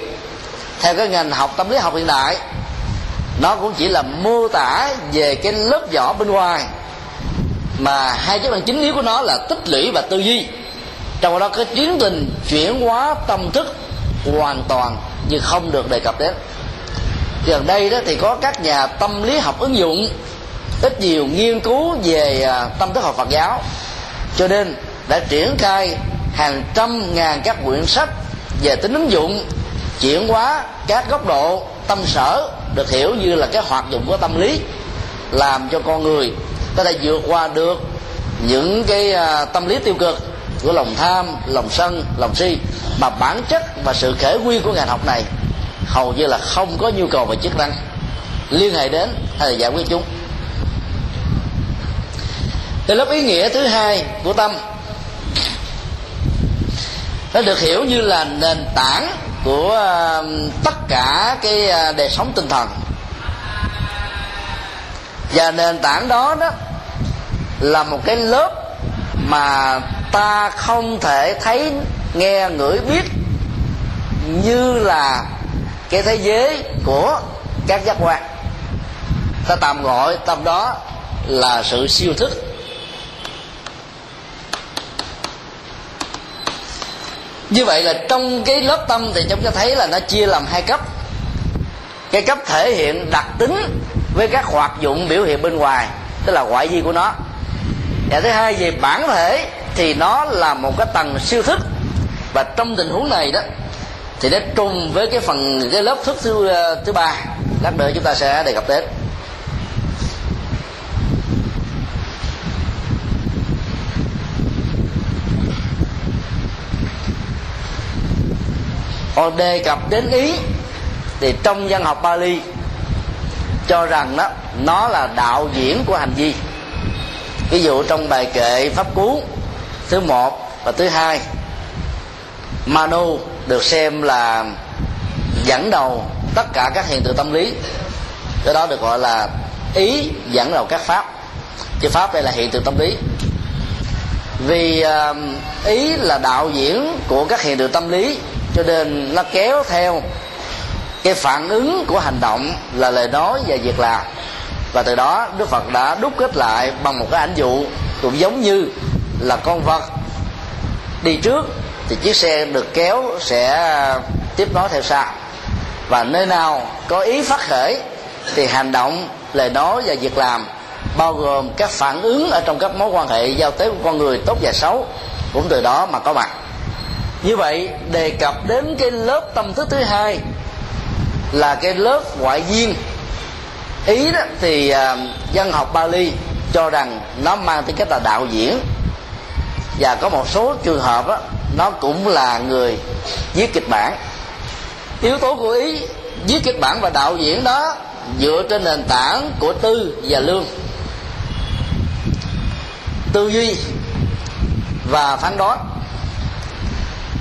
theo cái ngành học tâm lý học hiện đại, nó cũng chỉ là mô tả về cái lớp vỏ bên ngoài, mà hai chức năng chính yếu của nó là tích lũy và tư duy. Trong đó có tiến trình chuyển hóa tâm thức hoàn toàn, nhưng không được đề cập đến. Gần đây đó thì có các nhà tâm lý học ứng dụng, ít nhiều nghiên cứu về à, tâm thức học Phật giáo cho nên đã triển khai hàng trăm ngàn các quyển sách về tính ứng dụng, chuyển hóa các góc độ tâm sở, được hiểu như là cái hoạt dụng của tâm lý, làm cho con người có thể vượt qua được những cái à, tâm lý tiêu cực của lòng tham, lòng sân, lòng si. Mà bản chất và sự khởi nguyên của ngành học này hầu như là không có nhu cầu về chức năng. Liên hệ đến hay là giải quyết chúng cái lớp ý nghĩa thứ hai của tâm nó được hiểu như là nền tảng của um, tất cả cái à, đời sống tinh thần. Và nền tảng đó đó là một cái lớp mà ta không thể thấy, nghe, ngửi, biết như là cái thế giới của các giác quan. Ta tạm gọi tâm đó là sự siêu thức. Như vậy là trong cái lớp tâm thì chúng ta thấy là nó chia làm hai cấp. Cái cấp thể hiện đặc tính với các hoạt dụng biểu hiện bên ngoài, tức là ngoại vi của nó. Và thứ hai về bản thể thì nó là một cái tầng siêu thức. Và trong tình huống này đó, thì nó trùng với cái phần, cái lớp thức thứ ờ, thứ ba. Lát nữa chúng ta sẽ đề cập đến. Còn đề cập đến ý thì trong văn học Bali cho rằng đó, nó là đạo diễn của hành vi. Ví dụ trong bài kệ pháp cú thứ một và thứ hai, Manu được xem là dẫn đầu tất cả các hiện tượng tâm lý. Cái đó được gọi là ý dẫn đầu các pháp. Chứ pháp đây là hiện tượng tâm lý. Vì à, ý là đạo diễn của các hiện tượng tâm lý cho nên nó kéo theo cái phản ứng của hành động là lời nói và việc làm. Và từ đó, đức phật đã đúc kết lại bằng một cái ảnh dụ cũng giống như là con vật đi trước thì chiếc xe được kéo sẽ tiếp nối theo sau. Và nơi nào có ý phát khởi thì hành động, lời nói và việc làm, bao gồm các phản ứng ở trong các mối quan hệ giao tế của con người tốt và xấu, cũng từ đó mà có mặt như vậy đề cập đến cái lớp tâm thức thứ hai là cái lớp ngoại duyên. Ý đó thì uh, dân học Bali cho rằng nó mang tính cách là đạo diễn. Và có một số trường hợp đó, nó cũng là người viết kịch bản. Yếu tố của ý viết kịch bản và đạo diễn đó dựa trên nền tảng của tư và lương. Tư duy và phán đoán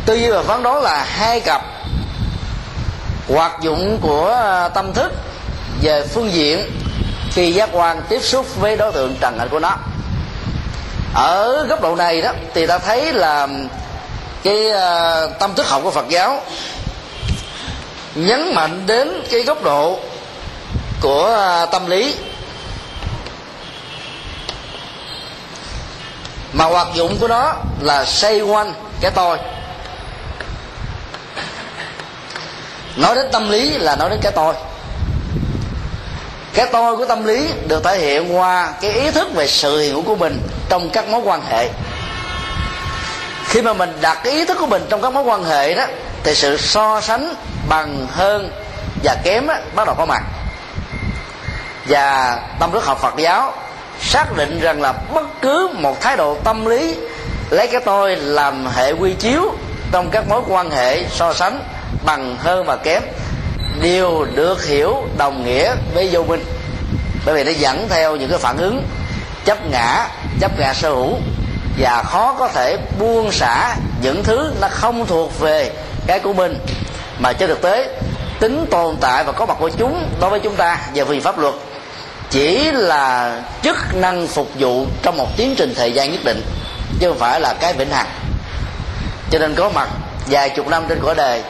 tư duy và phán đoán là hai cặp hoạt dụng của à, tâm thức về phương diện khi giác quan tiếp xúc với đối tượng trần hạnh của nó. Ở góc độ này đó thì ta thấy là cái uh, tâm thức học của Phật giáo nhấn mạnh đến cái góc độ của uh, tâm lý. Mà hoạt dụng của nó là xoay quanh cái tôi. Nói đến tâm lý là nói đến cái tôi. Cái tôi của tâm lý được thể hiện qua cái ý thức về sự hiện hữu của mình trong các mối quan hệ. Khi mà mình đặt cái ý thức của mình trong các mối quan hệ đó thì sự so sánh bằng hơn và kém đó, bắt đầu có mặt. Và tâm thức học Phật giáo xác định rằng là bất cứ một thái độ tâm lý lấy cái tôi làm hệ quy chiếu trong các mối quan hệ so sánh bằng hơn và kém, đều được hiểu, đồng nghĩa với vô minh. Bởi vì nó dẫn theo những cái phản ứng, chấp ngã chấp ngã sở hữu, và khó có thể buông xả những thứ nó không thuộc về cái của mình. Mà trên thực tế, tính tồn tại và có mặt của chúng đối với chúng ta về phương pháp luật chỉ là chức năng phục vụ trong một tiến trình thời gian nhất định, chứ không phải là cái vĩnh hằng. Cho nên có mặt vài chục năm trên cõi đời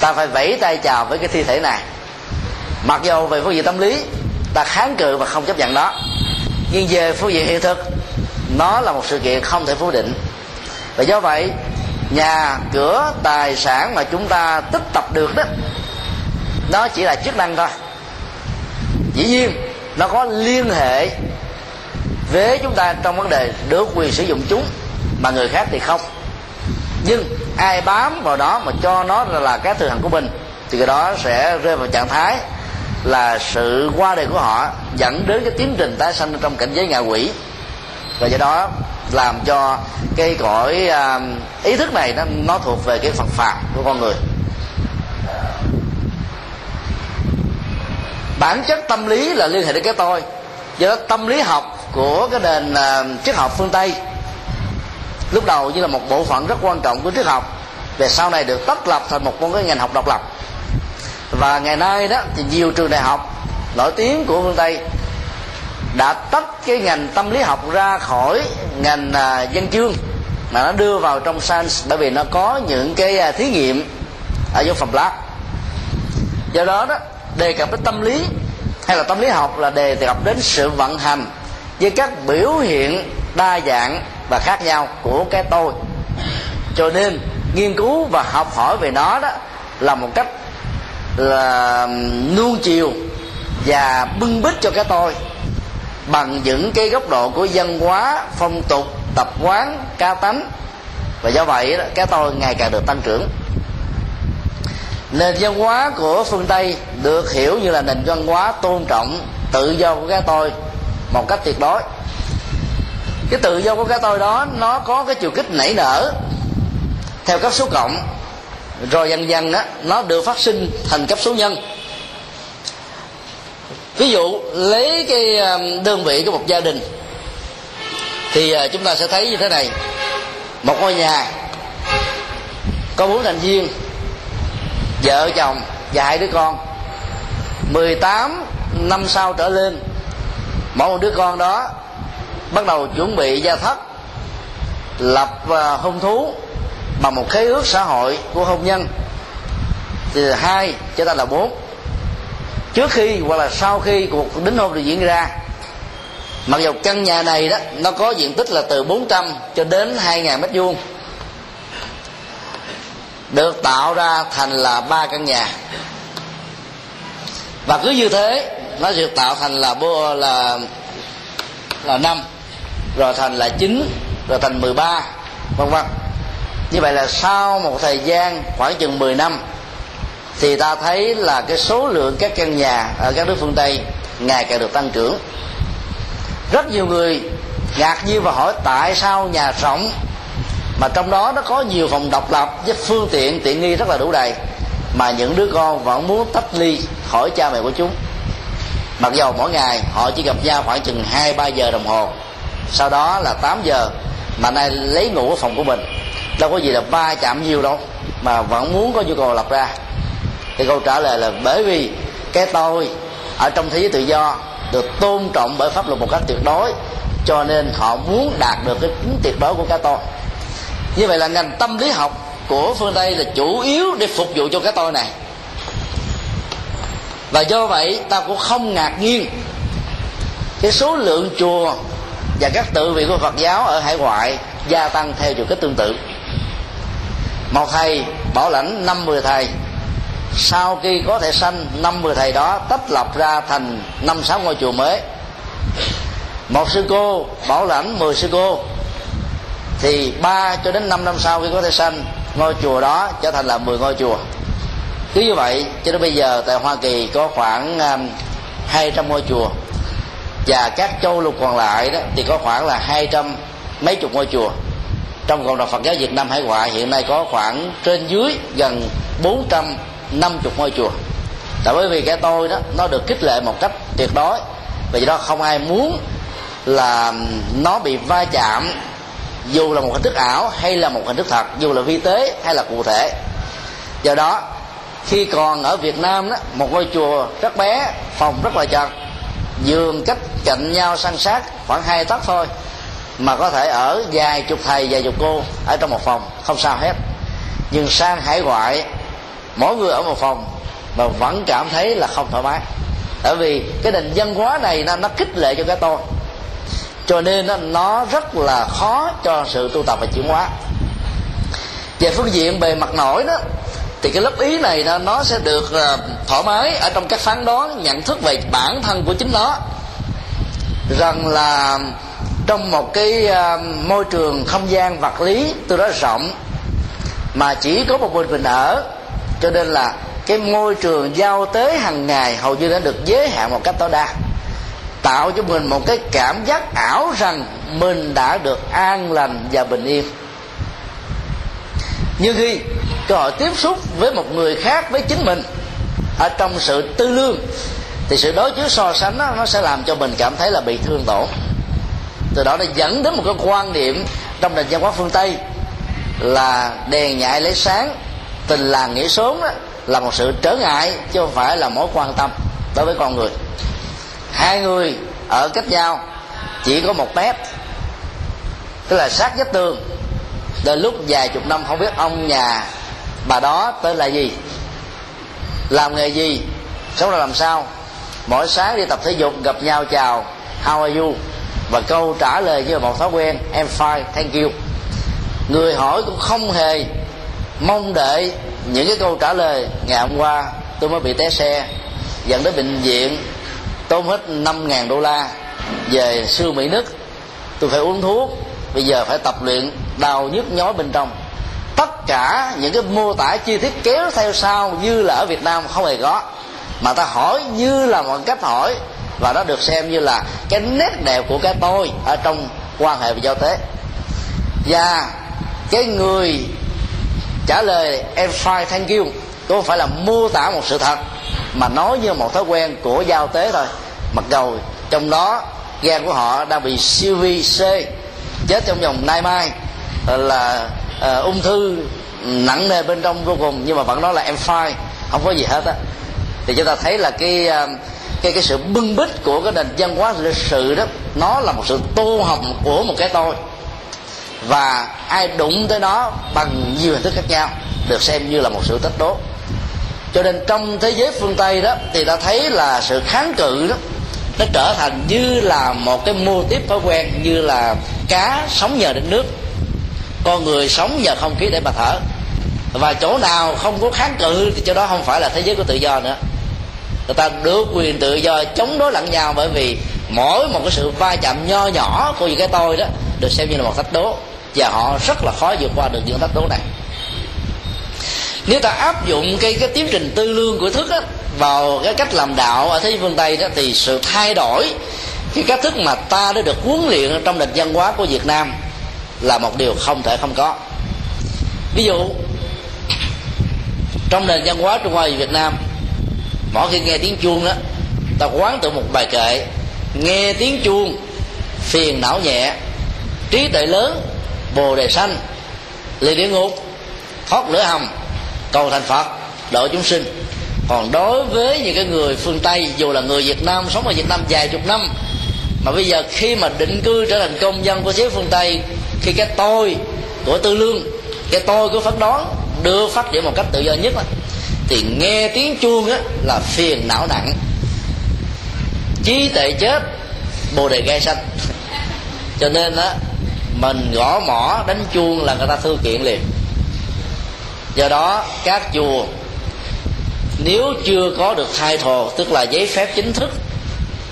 ta phải vẫy tay chào với cái thi thể này. Mặc dù về phương diện tâm lý, ta kháng cự và không chấp nhận nó. Nhưng về phương diện hiện thực, nó là một sự kiện không thể phủ định. Và do vậy, nhà cửa tài sản mà chúng ta tích tập được đó, nó chỉ là chức năng thôi. Dĩ nhiên, nó có liên hệ với chúng ta trong vấn đề được quyền sử dụng chúng, mà người khác thì không nhưng ai bám vào đó mà cho nó là cái thừa hằng của mình thì cái đó sẽ rơi vào trạng thái là sự qua đời của họ dẫn đến cái tiến trình tái sanh trong cảnh giới ngạ quỷ. Và do đó làm cho cái cõi à, ý thức này nó, nó thuộc về cái phật phạm của con người. Bản chất tâm lý là liên hệ đến cái tôi. Do đó tâm lý học của cái nền à, triết học phương tây lúc đầu như là một bộ phận rất quan trọng của triết học về sau này được tách lập thành một môn cái ngành học độc lập. Và ngày nay đó thì nhiều trường đại học nổi tiếng của phương tây đã tách cái ngành tâm lý học ra khỏi ngành à, dân chương mà nó đưa vào trong science bởi vì nó có những cái à, thí nghiệm ở trong phòng lab do đó đó đề cập đến tâm lý hay là tâm lý học là đề cập đến sự vận hành với các biểu hiện đa dạng và khác nhau của cái tôi. Cho nên, nghiên cứu và học hỏi về nó đó là một cách là nuông chiều và bưng bít cho cái tôi bằng những cái góc độ của văn hóa, phong tục, tập quán, ca tánh. Và do vậy cái tôi ngày càng được tăng trưởng. Nền văn hóa của phương tây được hiểu như là nền văn hóa tôn trọng tự do của cái tôi một cách tuyệt đối cái tự do của cái tôi đó, nó có cái chiều kích nảy nở. Theo cấp số cộng, rồi dần dần á, nó được phát sinh thành cấp số nhân. Ví dụ, lấy cái um, đơn vị của một gia đình, thì à, chúng ta sẽ thấy như thế này. Một ngôi nhà, có bốn thành viên, vợ chồng và hai đứa con. 18 năm sau trở lên, mỗi một đứa con đó bắt đầu chuẩn bị gia thất, lập à, hôn thú bằng một khế ước xã hội của hôn nhân. Thì hai cho ta là bốn. Trước khi hoặc là sau khi cuộc đính hôn được diễn ra, mặc dù căn nhà này đó, nó có diện tích là từ 400 cho đến 2.000 mét vuông, được tạo ra thành là ba căn nhà. Và cứ như thế, nó được tạo thành là bô, là là năm rồi thành là chín, rồi thành 13 vân vân. Như vậy là sau một thời gian khoảng chừng 10 năm, thì ta thấy là cái số lượng các căn nhà ở các nước phương tây ngày càng được tăng trưởng. Rất nhiều người ngạc nhiên và hỏi tại sao nhà rộng, mà trong đó nó có nhiều phòng độc lập với phương tiện tiện nghi rất là đủ đầy, mà những đứa con vẫn muốn tách ly khỏi cha mẹ của chúng. Mặc dầu mỗi ngày họ chỉ gặp nhau khoảng chừng hai ba giờ đồng hồ sau đó là 8 giờ mà nay lấy ngủ ở phòng của mình. Đâu có gì là ba chạm nhiều đâu, mà vẫn muốn có nhu cầu lập ra. Thì câu trả lời là bởi vì cái tôi ở trong thế giới tự do được tôn trọng bởi pháp luật một cách tuyệt đối, cho nên họ muốn đạt được cái tính tuyệt đối của cái tôi. Như vậy là ngành tâm lý học của phương tây là chủ yếu để phục vụ cho cái tôi này. Và do vậy ta cũng không ngạc nhiên cái số lượng chùa và các tự viện của Phật giáo ở hải ngoại gia tăng theo chiều kích tương tự. Một thầy bảo lãnh năm mười thầy. Sau khi có thể sanh năm mười thầy đó tách lập ra thành năm sáu ngôi chùa mới. Một sư cô bảo lãnh mười sư cô. Thì ba cho đến năm năm sau khi có thể sanh ngôi chùa đó trở thành là mười ngôi chùa. Cứ như vậy cho đến bây giờ tại hoa kỳ có khoảng um, hai trăm ngôi chùa và các châu lục còn lại đó thì có khoảng là hai trăm mấy chục ngôi chùa. Trong cộng đồng Phật giáo Việt Nam hải ngoại hiện nay có khoảng trên dưới gần 450 ngôi chùa. Tại bởi vì cái tôi đó, nó được kích lệ một cách tuyệt đối. Và do đó không ai muốn là nó bị va chạm, dù là một hình thức ảo hay là một hình thức thật, dù là vi tế hay là cụ thể. Do đó, khi còn ở Việt Nam đó, một ngôi chùa rất bé, phòng rất là chật giường cách cạnh nhau san sát khoảng hai tấc thôi mà có thể ở vài chục thầy vài chục cô ở trong một phòng không sao hết. Nhưng sang hải ngoại mỗi người ở một phòng mà vẫn cảm thấy là không thoải mái. Tại vì cái nền văn hóa này nó, nó khích lệ cho cái tôi. Cho nên nó, nó rất là khó cho sự tu tập và chuyển hóa. Về phương diện bề mặt nổi đó thì cái lớp ý này nó, nó sẽ được uh, thoải mái ở trong các phán đoán nhận thức về bản thân của chính nó. Rằng là trong một cái uh, môi trường không gian vật lý tôi nói rộng mà chỉ có một mình mình ở cho nên là cái môi trường giao tế hàng ngày hầu như đã được giới hạn một cách tối đa. Tạo cho mình một cái cảm giác ảo rằng mình đã được an lành và bình yên nhưng khi cơ họ tiếp xúc với một người khác với chính mình ở trong sự tư lương thì sự đối chiếu so sánh đó, nó sẽ làm cho mình cảm thấy là bị thương tổn. Từ đó nó dẫn đến một cái quan niệm trong nền văn hóa phương tây là đèn nhại lấy sáng tình làng nghĩa sớm đó, là một sự trở ngại chứ không phải là mối quan tâm đối với con người. Hai người ở cách nhau chỉ có một mét tức là sát vách tường đến lúc vài chục năm không biết ông nhà bà đó tên là gì, làm nghề gì, sống ra làm sao, mỗi sáng đi tập thể dục, gặp nhau chào, how are you, và câu trả lời như là một thói quen, em fine, thank you. Người hỏi cũng không hề mong đợi những cái câu trả lời, ngày hôm qua tôi mới bị té xe, dẫn đến bệnh viện, tốn hết năm ngàn đô la, về siêu mỹ nứt tôi phải uống thuốc, bây giờ phải tập luyện đau nhức nhói bên trong. Tất cả những cái mô tả chi tiết kéo theo sau như là ở việt nam không hề có. Mà ta hỏi như là một cách hỏi, và nó được xem như là cái nét đẹp của cái tôi ở trong quan hệ và giao tế. Và cái người trả lời, em fine, thank you. Cũng không phải là mô tả một sự thật, mà nói như một thói quen của giao tế thôi. Mặc dầu trong đó gan của họ đang bị siêu vi c, chết trong vòng nay mai là uh, ung thư nặng nề bên trong vô cùng nhưng mà vẫn nói là em fine không có gì hết á. Thì chúng ta thấy là cái ờ, cái cái sự bưng bít của cái nền văn hóa lịch sử đó nó là một sự tô hồng của một cái tôi. Và ai đụng tới nó bằng nhiều hình thức khác nhau được xem như là một sự tích đố. Cho nên trong thế giới phương tây đó thì ta thấy là sự kháng cự đó nó trở thành như là một cái mô tiếp thói quen như là cá sống nhờ đến nước con người sống nhờ không khí để mà thở. Và chỗ nào không có kháng cự thì chỗ đó không phải là thế giới của tự do nữa. Người ta được quyền tự do chống đối lẫn nhau bởi vì mỗi một cái sự va chạm nho nhỏ của những cái tôi đó được xem như là một thách đố. Và họ rất là khó vượt qua được những thách đố này. Nếu ta áp dụng cái cái tiến trình tư lương của thức á, vào cái cách làm đạo ở thế giới phương tây đó thì sự thay đổi cái cách thức mà ta đã được huấn luyện trong nền văn hóa của việt nam là một điều không thể không có. Ví dụ, trong nền văn hóa trung hoa và việt nam, mỗi khi nghe tiếng chuông đó ta quán tự một bài kệ, nghe tiếng chuông, phiền não nhẹ, trí tuệ lớn, bồ đề sanh lìa địa ngục, thoát lửa hầm, cầu thành phật, độ chúng sinh. Còn đối với những cái người phương tây, dù là người việt nam, sống ở việt nam vài chục năm, mà bây giờ khi mà định cư trở thành công dân của xứ phương tây khi cái tôi của tư lương cái tôi của phán đoán đưa phát triển một cách tự do nhất đó, thì nghe tiếng chuông á là phiền não nặng. Trí tệ chết bồ đề gai xanh cho nên á mình gõ mỏ đánh chuông là người ta thư kiện liền. Do đó các chùa nếu chưa có được thay thồ tức là giấy phép chính thức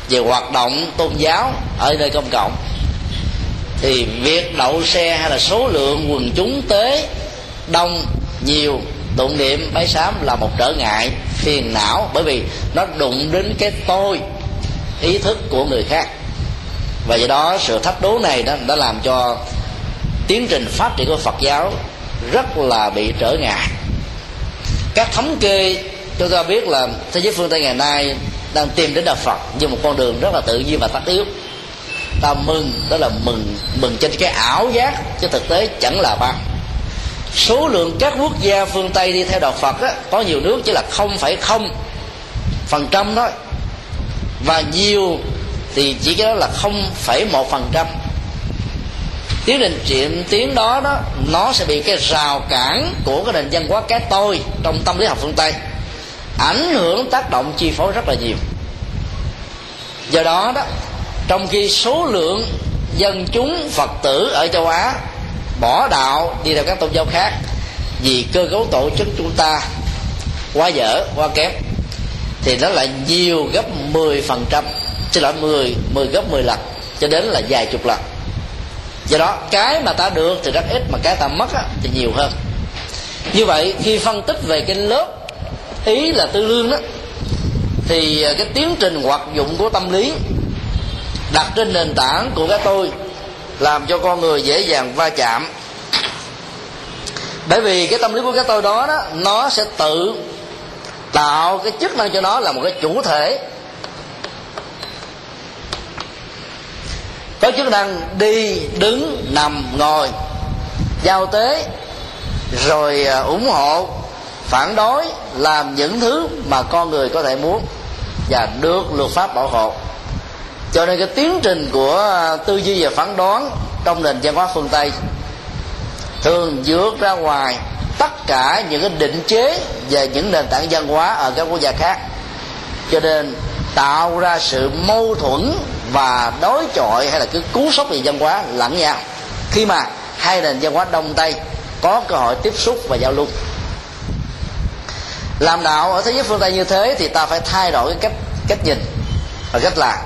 về hoạt động tôn giáo ở nơi công cộng thì việc đậu xe hay là số lượng quần chúng tế, đông, nhiều, tụng niệm, bái sám là một trở ngại, phiền não, bởi vì nó đụng đến cái tôi, ý thức của người khác. Và do đó, sự thách đố này đó đã làm cho tiến trình phát triển của phật giáo rất là bị trở ngại. Các thống kê chúng ta biết là thế giới phương tây ngày nay đang tìm đến đạo phật như một con đường rất là tự nhiên và tất yếu ta mừng đó là mừng mừng trên cái ảo giác chứ thực tế chẳng là bao. Số lượng các quốc gia phương tây đi theo đạo phật á, có nhiều nước chỉ là không phải không phần trăm thôi. Và nhiều thì chỉ cái đó là không phải một phần trăm. Tiến trình chuyện tiến đó đó nó sẽ bị cái rào cản của cái nền văn hóa cái tôi trong tâm lý học phương tây. Ảnh hưởng tác động chi phối rất là nhiều. Do đó đó trong khi số lượng dân chúng phật tử ở châu á bỏ đạo đi theo các tôn giáo khác vì cơ cấu tổ chức chúng ta quá dở quá kém thì nó lại nhiều gấp 10 phần trăm. Xin lỗi 10 10 gấp 10 lần cho đến là vài chục lần. Do đó cái mà ta được thì rất ít mà cái ta mất á, thì nhiều hơn. Như vậy khi phân tích về cái lớp ý là tư lương đó thì cái tiến trình hoạt dụng của tâm lý đặt trên nền tảng của cái tôi, làm cho con người dễ dàng va chạm. Bởi vì cái tâm lý của cái tôi đó đó, nó sẽ tự tạo cái chức năng cho nó là một cái chủ thể. Có chức năng đi, đứng, nằm, ngồi, giao tế, rồi à, ủng hộ, phản đối, làm những thứ mà con người có thể muốn và được luật pháp bảo hộ cho nên cái tiến trình của à, tư duy và phán đoán trong nền văn hóa phương tây thường vượt ra ngoài tất cả những cái định chế về những nền tảng văn hóa ở các quốc gia khác. Cho nên tạo ra sự mâu thuẫn và đối chọi hay là cứ cú sốc về văn hóa lẫn nhau. Khi mà hai nền văn hóa đông tây có cơ hội tiếp xúc và giao lưu. Làm đạo ở thế giới phương tây như thế thì ta phải thay đổi cái cách cách nhìn và cách làm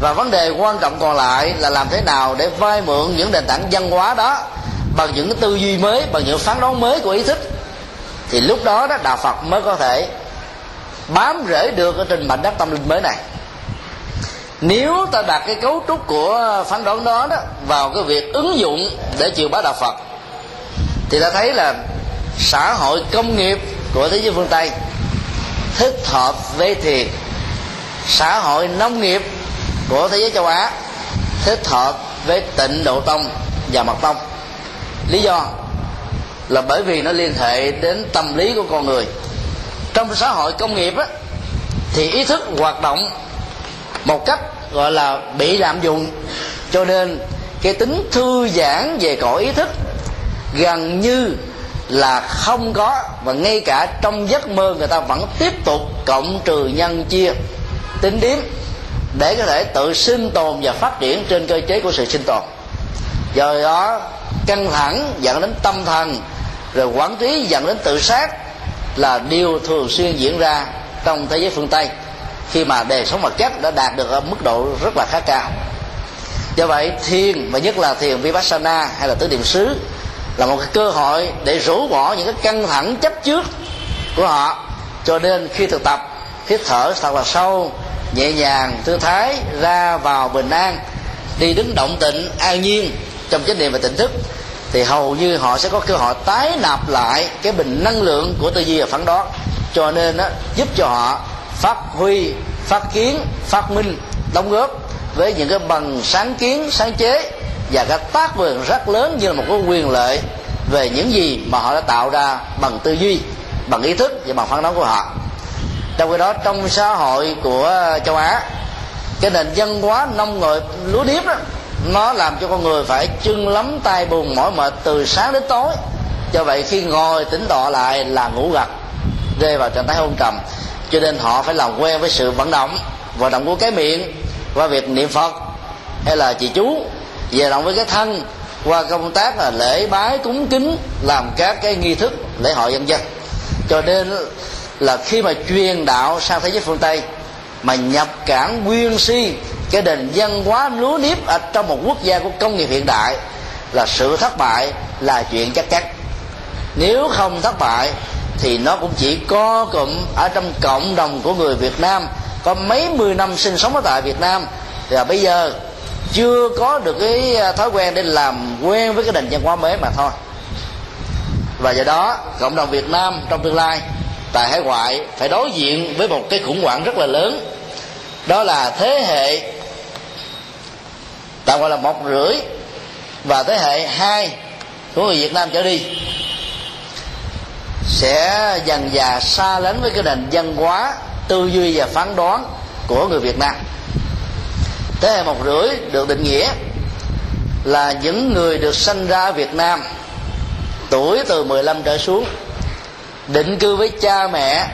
và vấn đề quan trọng còn lại là làm thế nào để vay mượn những nền tảng văn hóa đó bằng những cái tư duy mới, bằng những phán đoán mới của ý thức. Thì lúc đó đó, đạo phật mới có thể bám rễ được ở trên mảnh đất tâm linh mới này. Nếu ta đặt cái cấu trúc của phán đoán đó đó vào cái việc ứng dụng để chiều bá đạo phật, thì ta thấy là xã hội công nghiệp của thế giới phương tây thích hợp với thiền xã hội nông nghiệp của thế giới châu á thích hợp với tịnh độ tông và mật tông. Lý do là bởi vì nó liên hệ đến tâm lý của con người. Trong xã hội công nghiệp á, thì ý thức hoạt động một cách gọi là bị lạm dụng. Cho nên cái tính thư giãn về cõi ý thức gần như là không có và ngay cả trong giấc mơ người ta vẫn tiếp tục cộng trừ nhân chia tính điếm để có thể tự sinh tồn và phát triển trên cơ chế của sự sinh tồn. Do đó, căng thẳng dẫn đến tâm thần, rồi quản trí dẫn đến tự sát là điều thường xuyên diễn ra trong thế giới phương tây khi mà đời sống vật chất đã đạt được ở mức độ rất là khá cao. Do vậy, thiền, và nhất là thiền vipassana hay là tứ niệm xứ, là một cái cơ hội để rũ bỏ những cái căng thẳng chấp trước của họ cho nên khi thực tập, hít thở thật là sâu nhẹ nhàng thư thái ra vào bình an đi đứng động tịnh an nhiên trong chánh niệm và tỉnh thức thì hầu như họ sẽ có cơ hội tái nạp lại cái bình năng lượng của tư duy và phản đoán. Cho nên đó, giúp cho họ phát huy phát kiến phát minh đóng góp với những cái bằng sáng kiến sáng chế và các tác quyền rất lớn như là một cái quyền lợi về những gì mà họ đã tạo ra bằng tư duy bằng ý thức và bằng phán đoán của họ trong khi đó, trong xã hội của châu á, cái nền văn hóa nông người lúa điếp đó, nó làm cho con người phải chưng lắm tay buồn mỏi mệt từ sáng đến tối. Cho vậy khi ngồi tỉnh tọa lại là ngủ gật, rơi vào trạng thái hôn trầm. Cho nên họ phải làm quen với sự vận động vận động của cái miệng qua việc niệm phật hay là trì chú, về động với cái thân qua công tác là lễ bái cúng kính, làm các cái nghi thức lễ hội dân dân cho nên là khi mà truyền đạo sang thế giới phương tây, mà nhập cản nguyên si, cái nền văn hóa lúa nếp ở trong một quốc gia của công nghiệp hiện đại, là sự thất bại là chuyện chắc chắn. Nếu không thất bại, thì nó cũng chỉ có cụm ở trong cộng đồng của người Việt Nam, có mấy mươi năm sinh sống ở tại Việt Nam. Và bây giờ, chưa có được cái à, thói quen để làm quen với cái nền văn hóa mới mà thôi. Và do đó, cộng đồng Việt Nam trong tương lai tại hải ngoại phải đối diện với một cái khủng hoảng rất là lớn. Đó là thế hệ tạm gọi là một rưỡi và thế hệ hai của người Việt Nam trở đi sẽ dần dà xa lánh với cái nền văn hóa, tư duy và phán đoán của người Việt Nam. Thế hệ một rưỡi được định nghĩa là những người được sinh ra Việt Nam tuổi từ 15 trở xuống định cư với cha mẹ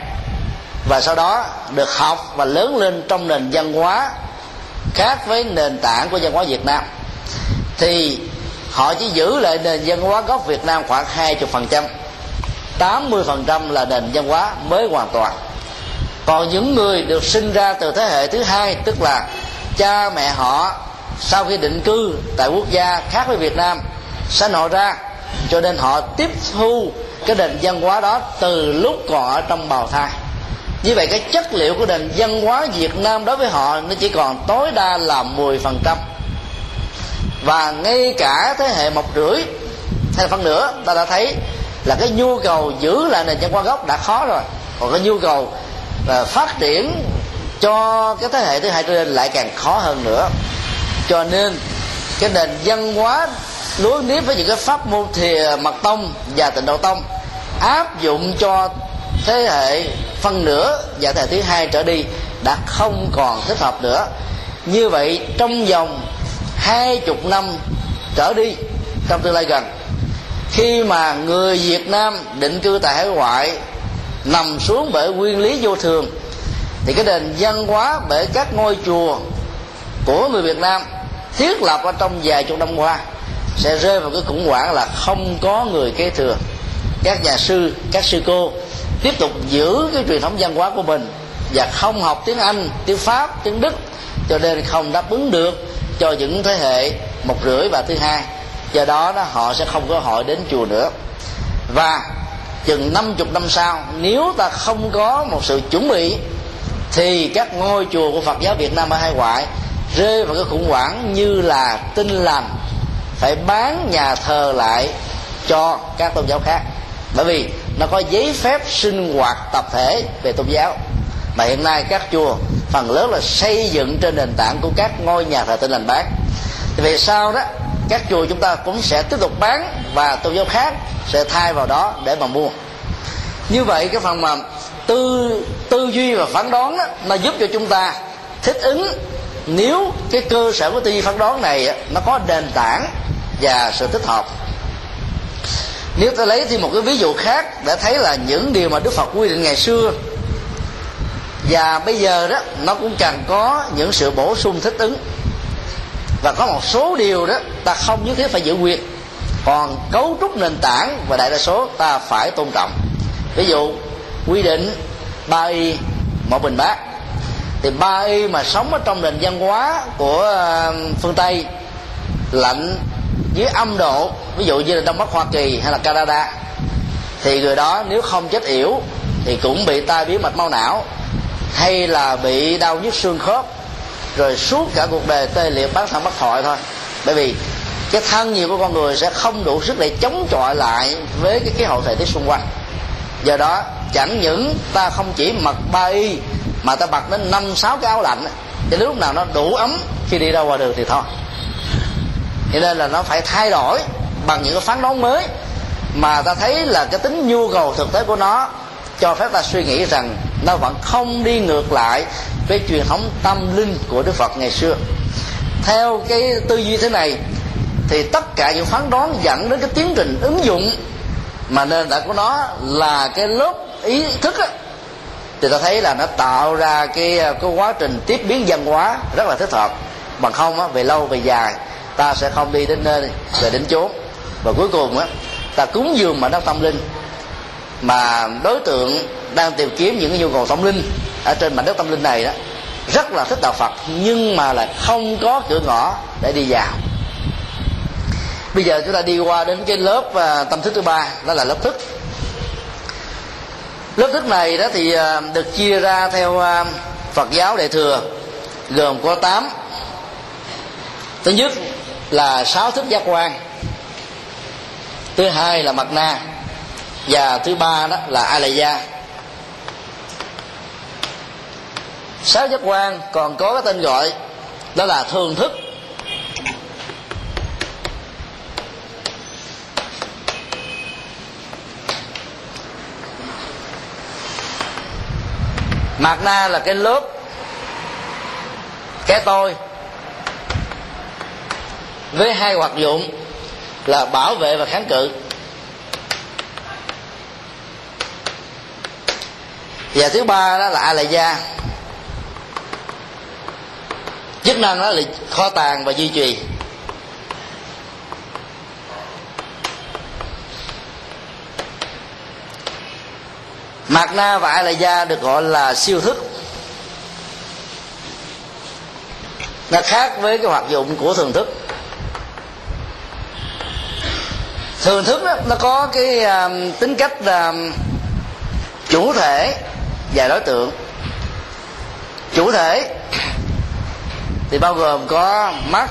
và sau đó được học và lớn lên trong nền văn hóa khác với nền tảng của văn hóa Việt Nam. Thì họ chỉ giữ lại nền văn hóa gốc Việt Nam khoảng 20% 80% là nền văn hóa mới hoàn toàn. Còn những người được sinh ra từ thế hệ thứ hai, tức là cha mẹ họ sau khi định cư tại quốc gia khác với Việt Nam sanh họ ra, cho nên họ tiếp thu cái nền văn hóa đó từ lúc còn ở trong bào thai. Như vậy cái chất liệu của nền văn hóa Việt Nam đối với họ nó chỉ còn tối đa là 10% và ngay cả thế hệ một rưỡi hay là phân nửa ta đã thấy là cái nhu cầu giữ lại nền văn hóa gốc đã khó rồi. Còn cái nhu cầu uh, phát triển cho cái thế hệ thứ hai trở lên lại càng khó hơn nữa. Cho nên cái nền văn hóa đối nếp với những cái pháp môn thìa mật tông và tịnh độ tông áp dụng cho thế hệ phân nửa và thế hệ thứ hai trở đi đã không còn thích hợp nữa. Như vậy, trong vòng hai chục năm trở đi, trong tương lai gần, khi mà người Việt Nam định cư tại hải ngoại, nằm xuống bởi nguyên lý vô thường, thì cái nền văn hóa bởi các ngôi chùa của người Việt Nam thiết lập ở trong vài chục năm qua, sẽ rơi vào cái khủng hoảng là không có người kế thừa. Các nhà sư, các sư cô tiếp tục giữ cái truyền thống văn hóa của mình và không học tiếng anh, tiếng pháp, tiếng đức, cho nên không đáp ứng được cho những thế hệ một rưỡi và thứ hai. Do đó đó, họ sẽ không có hội đến chùa nữa. Và chừng năm chục năm sau, nếu ta không có một sự chuẩn bị, thì các ngôi chùa của Phật giáo Việt Nam ở hai ngoại rơi vào cái khủng hoảng như là tin lành phải bán nhà thờ lại cho các tôn giáo khác. Bởi vì nó có giấy phép sinh hoạt tập thể về tôn giáo. Mà hiện nay các chùa phần lớn là xây dựng trên nền tảng của các ngôi nhà thờ tin lành bán. Thì về sau đó các chùa chúng ta cũng sẽ tiếp tục bán và tôn giáo khác sẽ thay vào đó để mà mua. Như vậy cái phần mà tư tư duy và phán đoán đó, nó giúp cho chúng ta thích ứng nếu cái cơ sở của tư duy phán đoán này nó có nền tảng và sự thích hợp. Nếu ta lấy thêm một cái ví dụ khác để thấy là những điều mà đức phật quy định ngày xưa, và bây giờ đó, nó cũng cần có những sự bổ sung thích ứng. Và có một số điều đó, ta không nhất thiết phải giữ nguyên. Còn cấu trúc nền tảng và đại đa số ta phải tôn trọng. Ví dụ, quy định ba y một bình bát thì ba y mà sống ở trong nền văn hóa của ờ, phương tây lạnh dưới âm độ, ví dụ như là đông bắc hoa kỳ hay là canada, thì người đó nếu không chết yểu thì cũng bị tai biến mạch máu não, hay là bị đau nhức xương khớp, rồi suốt cả cuộc đời tê liệt bán thân bất thoại thôi. Bởi vì cái thân nhiều của con người sẽ không đủ sức để chống chọi lại với cái khí hậu thời tiết xung quanh. Do đó, chẳng những ta không chỉ mặc ba y mà ta mặc đến năm sáu cái áo lạnh cho đến lúc nào nó đủ ấm khi đi ra ngoài đường thì thôi cho nên là nó phải thay đổi bằng những cái phán đoán mới. Mà ta thấy là cái tính nhu cầu thực tế của nó cho phép ta suy nghĩ rằng nó vẫn không đi ngược lại với truyền thống tâm linh của đức phật ngày xưa. Theo cái tư duy thế này thì tất cả những phán đoán dẫn đến cái tiến trình ứng dụng mà nền tảng của nó là cái lớp ý thức á, thì ta thấy là nó tạo ra cái cái quá trình tiếp biến văn hóa rất là thích hợp. Bằng không á, về lâu về dài ta sẽ không đi đến nơi về đến chốn. Và cuối cùng á ta cúng dường mà nó tâm linh. Mà đối tượng đang tìm kiếm những cái nhu cầu tâm linh ở trên mảnh đất tâm linh này đó rất là thích đạo phật nhưng mà là không có cửa ngõ để đi vào. Bây giờ chúng ta đi qua đến cái lớp à, tâm thức thứ ba đó là lớp thức lớp thức này đó thì à, được chia ra theo à, phật giáo đại thừa, gồm có tám. Thứ nhất là sáu thức giác quan. Thứ hai là mặt na. Và thứ ba đó là a la gia sáu giác quan còn có cái tên gọi đó là thường thức. Mạt na là cái lớp cái tôi. Với hai hoạt dụng là bảo vệ và kháng cự. Và thứ ba đó là a la gia. Chức năng đó là kho tàng và duy trì. Mạt na và a la gia được gọi là siêu thức. Nó khác với cái hoạt dụng của thường thức. Thường thức đó, nó có cái uh, tính cách uh, chủ thể và đối tượng. Chủ thể thì bao gồm có mắt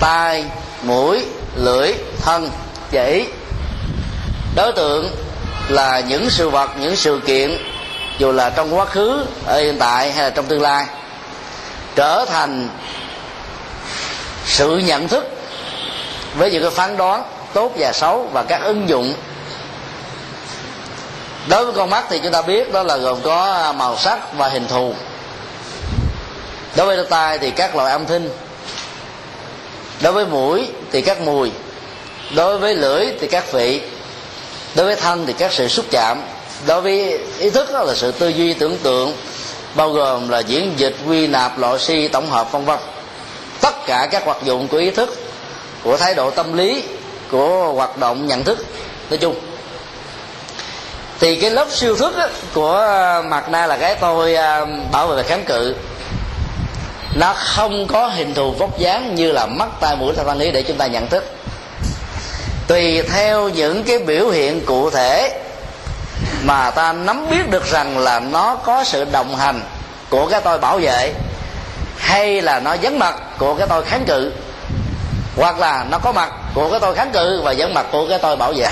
tai mũi lưỡi thân chỉ. Đối tượng là những sự vật, những sự kiện, dù là trong quá khứ, ở hiện tại hay là trong tương lai, trở thành sự nhận thức với những cái phán đoán tốt và xấu và các ứng dụng. Đối với con mắt thì chúng ta biết đó là gồm có màu sắc và hình thù. Đối với tai thì các loại âm thanh. Đối với mũi thì các mùi. Đối với lưỡi thì các vị đối với thân thì các sự xúc chạm đối với ý thức đó là sự tư duy tưởng tượng bao gồm là diễn dịch quy nạp loại si tổng hợp vân vân. Tất cả các hoạt dụng của ý thức của thái độ tâm lý của hoạt động nhận thức nói chung. Thì cái lớp siêu thức á, của à, mặt na là cái tôi à, bảo vệ và kháng cự. Nó không có hình thù vóc dáng như là mắt tai mũi thanh lý để chúng ta nhận thức tùy theo những cái biểu hiện cụ thể mà ta nắm biết được rằng là nó có sự đồng hành của cái tôi bảo vệ, hay là nó vắng mặt của cái tôi kháng cự, hoặc là nó có mặt của cái tôi kháng cự và vắng mặt của cái tôi bảo vệ.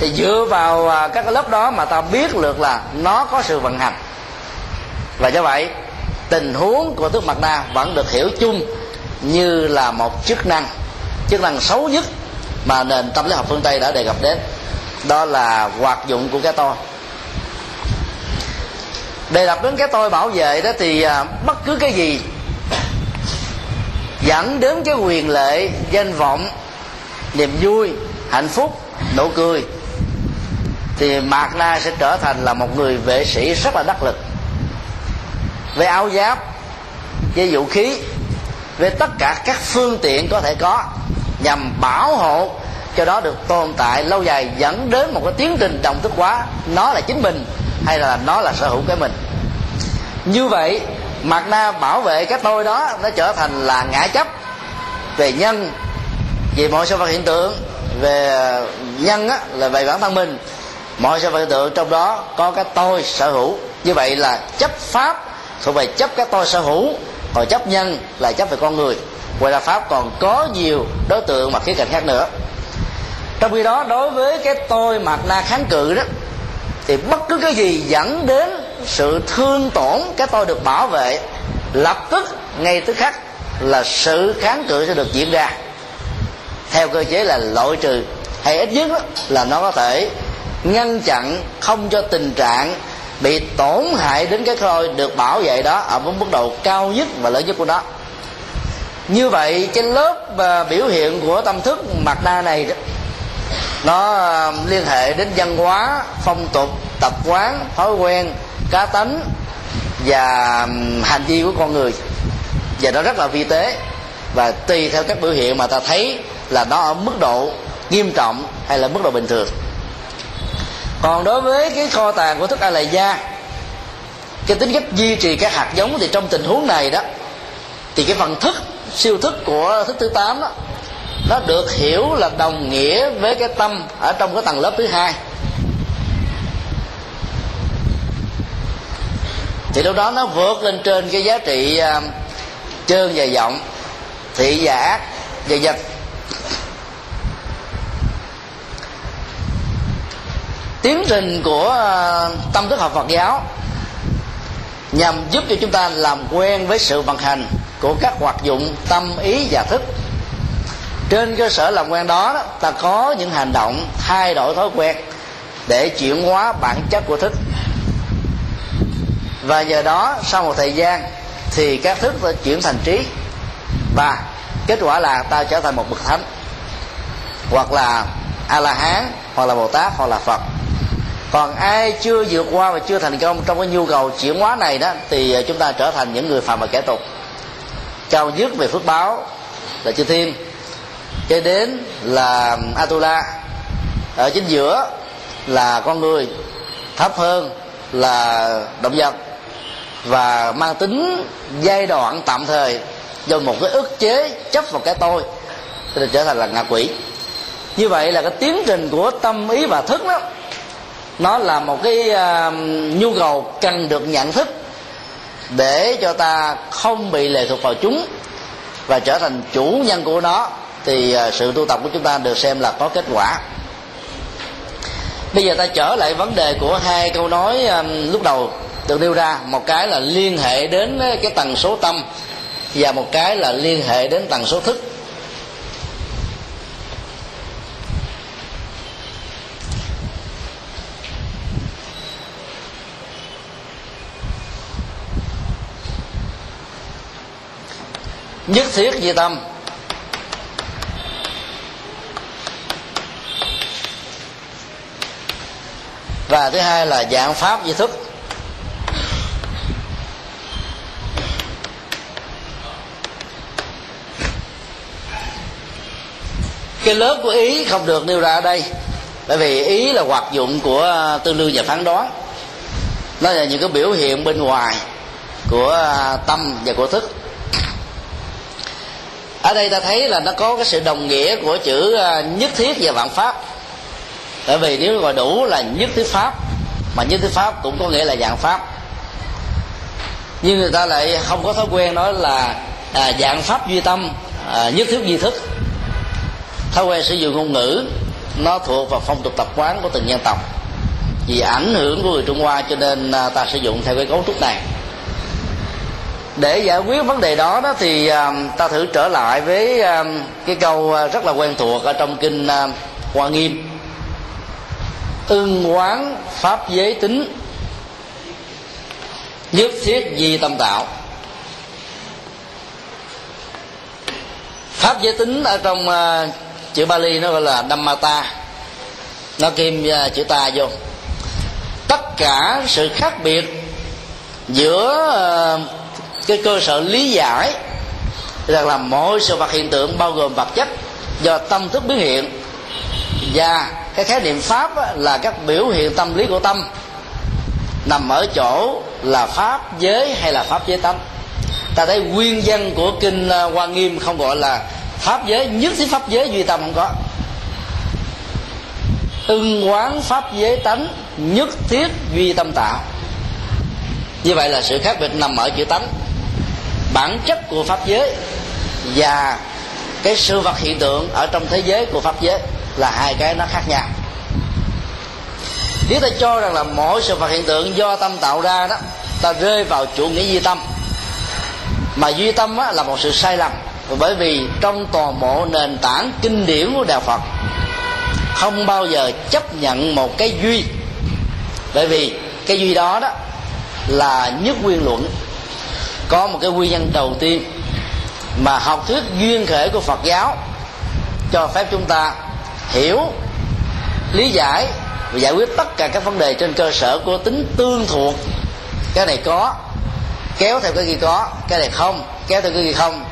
Thì dựa vào à, các cái lớp đó mà ta biết được là nó có sự vận hành. Và do vậy, tình huống của thức mặt na vẫn được hiểu chung như là một chức năng chức năng xấu nhất mà nền tâm lý học phương tây đã đề cập đến đó là hoạt dụng của cái tôi. Đề cập đến cái tôi bảo vệ đó thì à, bất cứ cái gì dẫn đến cái quyền lệ danh vọng niềm vui hạnh phúc nụ cười thì mạc na sẽ trở thành là một người vệ sĩ rất là đắc lực. Về áo giáp về vũ khí về tất cả các phương tiện có thể có nhằm bảo hộ cho đó được tồn tại lâu dài dẫn đến một cái tiến trình đồng thức hóa. Nó là chính mình hay là nó là sở hữu cái mình? Như vậy mặt na bảo vệ cái tôi đó nó trở thành là ngã chấp về nhân về mọi sự vật hiện tượng về nhân á, là về bản thân mình. Mọi sự vật hiện tượng trong đó có cái tôi sở hữu. Như vậy là chấp pháp thuộc về chấp cái tôi sở hữu còn chấp nhân là chấp về con người ngoài ra pháp còn có nhiều đối tượng mặt khía cạnh khác nữa. Trong khi đó, đối với cái tôi mặt na kháng cự đó, thì bất cứ cái gì dẫn đến sự thương tổn cái tôi được bảo vệ, lập tức, ngay tức khắc là sự kháng cự sẽ được diễn ra. Theo cơ chế là loại trừ, hay ít nhất là nó có thể ngăn chặn không cho tình trạng bị tổn hại đến cái khôi được bảo vệ đó ở mức độ cao nhất và lớn nhất của nó như vậy cái lớp và biểu hiện của tâm thức mặt đa này đó, nó à, liên hệ đến văn hóa, phong tục, tập quán, thói quen, cá tánh và hành vi của con người. Và nó rất là vi tế. Và tùy theo các biểu hiện mà ta thấy là nó ở mức độ nghiêm trọng hay là mức độ bình thường. Còn đối với cái kho tàng của thức a lầy gia, cái tính cách duy trì các hạt giống thì trong tình huống này đó, thì cái phần thức siêu thức của thức thứ tám đó nó được hiểu là đồng nghĩa với cái tâm ở trong cái tầng lớp thứ hai. Thì lúc đó nó vượt lên trên cái giá trị à, uh, trơn và vọng thị và ác và dịch tiến trình của uh, tâm thức học Phật giáo nhằm giúp cho chúng ta làm quen với sự vận hành của các hoạt dụng tâm ý và thức. Trên cơ sở làm quen đó, ta có những hành động thay đổi thói quen để chuyển hóa bản chất của thức. Và nhờ đó sau một thời gian thì các thức sẽ chuyển thành trí. Và kết quả là ta trở thành một bậc thánh hoặc là a la hán hoặc là bồ tát hoặc là phật. Còn ai chưa vượt qua và chưa thành công trong cái nhu cầu chuyển hóa này đó thì ờ, chúng ta trở thành những người phàm và kẻ tục cao nhất về phước báo là chư thiên. Kế đến là atula. Ở chính giữa là con người thấp hơn là động vật và mang tính giai đoạn tạm thời do một cái ức chế chấp vào cái tôi cho trở thành là ngạ quỷ. Như vậy là cái tiến trình của tâm ý và thức đó nó là một cái uh, nhu cầu cần được nhận thức để cho ta không bị lệ thuộc vào chúng và trở thành chủ nhân của nó thì à, sự tu tập của chúng ta được xem là có kết quả. Bây giờ ta trở lại vấn đề của hai câu nói um, lúc đầu được nêu ra. Một cái là liên hệ đến cái tần số tâm và một cái là liên hệ đến tần số thức. Nhất thiết di tâm. Và thứ hai là dạng pháp di thức. Cái lớp của ý không được nêu ra ở đây, bởi vì ý là hoạt dụng của tương đương và phán đoán. Nó là những cái biểu hiện bên ngoài của tâm và của thức ở đây ta thấy là nó có cái sự đồng nghĩa của chữ à, nhất thiết và vạn pháp. Bởi vì nếu gọi đủ là nhất thiết pháp mà nhất thiết pháp cũng có nghĩa là dạng pháp. Nhưng người ta lại không có thói quen nói là à, dạng pháp duy tâm à, nhất thiết duy thức. Thói quen sử dụng ngôn ngữ nó thuộc vào phong tục tập quán của từng dân tộc. Vì ảnh hưởng của người trung hoa cho nên à, ta sử dụng theo cái cấu trúc này để giải quyết vấn đề đó đó thì à, ta thử trở lại với à, cái câu à, rất là quen thuộc ở trong kinh hoa nghiêm. Ưng quán pháp giới tính nhất thiết di tâm tạo. Pháp giới tính ở trong uh, chữ Bali nó gọi là Dhammata nó kim uh, chữ ta vô. Tất cả sự khác biệt giữa uh, cái cơ sở lý giải rằng là mọi sự vật hiện tượng bao gồm vật chất do tâm thức biến hiện. Và cái khái niệm pháp là các biểu hiện tâm lý của tâm nằm ở chỗ là pháp giới hay là pháp giới tâm. Ta thấy nguyên văn của kinh à, hoa nghiêm không gọi là pháp giới, nhất thiết pháp giới duy tâm không có. Ưng quán pháp giới tánh nhất thiết duy tâm tạo. Như vậy là sự khác biệt nằm ở chữ tánh bản chất của pháp giới và cái sự vật hiện tượng ở trong thế giới của pháp giới là hai cái nó khác nhau. Nếu ta cho rằng là mỗi sự vật hiện tượng do tâm tạo ra đó ta rơi vào chủ nghĩa duy tâm. Mà duy tâm á, là một sự sai lầm. Bởi vì trong toàn bộ nền tảng kinh điển của đạo phật không bao giờ chấp nhận một cái duy. Bởi vì cái duy đó đó là nhất nguyên luận có một cái nguyên nhân đầu tiên mà học thuyết duyên khởi của phật giáo cho phép chúng ta hiểu, lý giải và giải quyết tất cả các vấn đề trên cơ sở của tính tương thuộc. Cái này có, kéo theo cái kia có, cái này không, kéo theo cái kia không.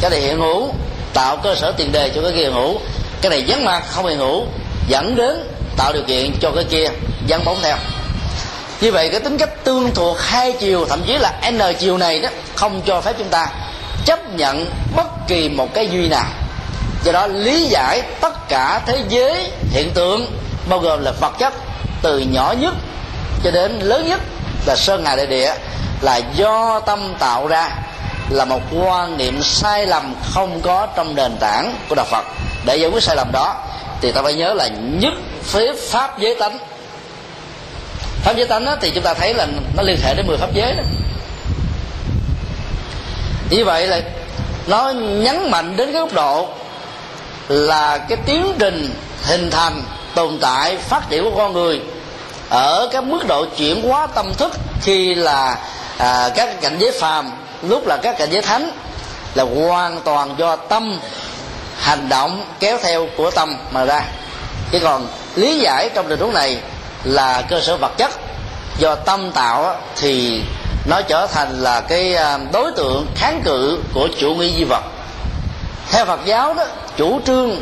Cái này hiện hữu, tạo cơ sở tiền đề cho cái kia hiện hữu. Cái này vắng mặt, không hiện hữu, dẫn đến tạo điều kiện cho cái kia vắng bóng theo như vậy cái tính cách tương thuộc hai chiều, thậm chí là n chiều này đó, không cho phép chúng ta chấp nhận bất kỳ một cái duy nào. Do đó lý giải tất cả thế giới hiện tượng, bao gồm là vật chất, từ nhỏ nhất cho đến lớn nhất, là sơn hà đại địa, là do tâm tạo ra, là một quan niệm sai lầm không có trong nền tảng của đạo phật. Để giải quyết sai lầm đó, thì ta phải nhớ là nhất phế pháp giới tánh pháp giới tánh đó, thì chúng ta thấy là nó liên hệ đến 10 pháp giới đó. Như vậy là nó nhấn mạnh đến cái góc độ là cái tiến trình hình thành tồn tại phát triển của con người ở các mức độ chuyển hóa tâm thức khi là à, các cảnh giới phàm lúc là các cảnh giới thánh là hoàn toàn do tâm hành động kéo theo của tâm mà ra. Chứ còn lý giải trong tình huống này là cơ sở vật chất. Do tâm tạo thì nó trở thành là cái à, đối tượng kháng cự của chủ nghĩa di vật. Theo phật giáo đó, chủ trương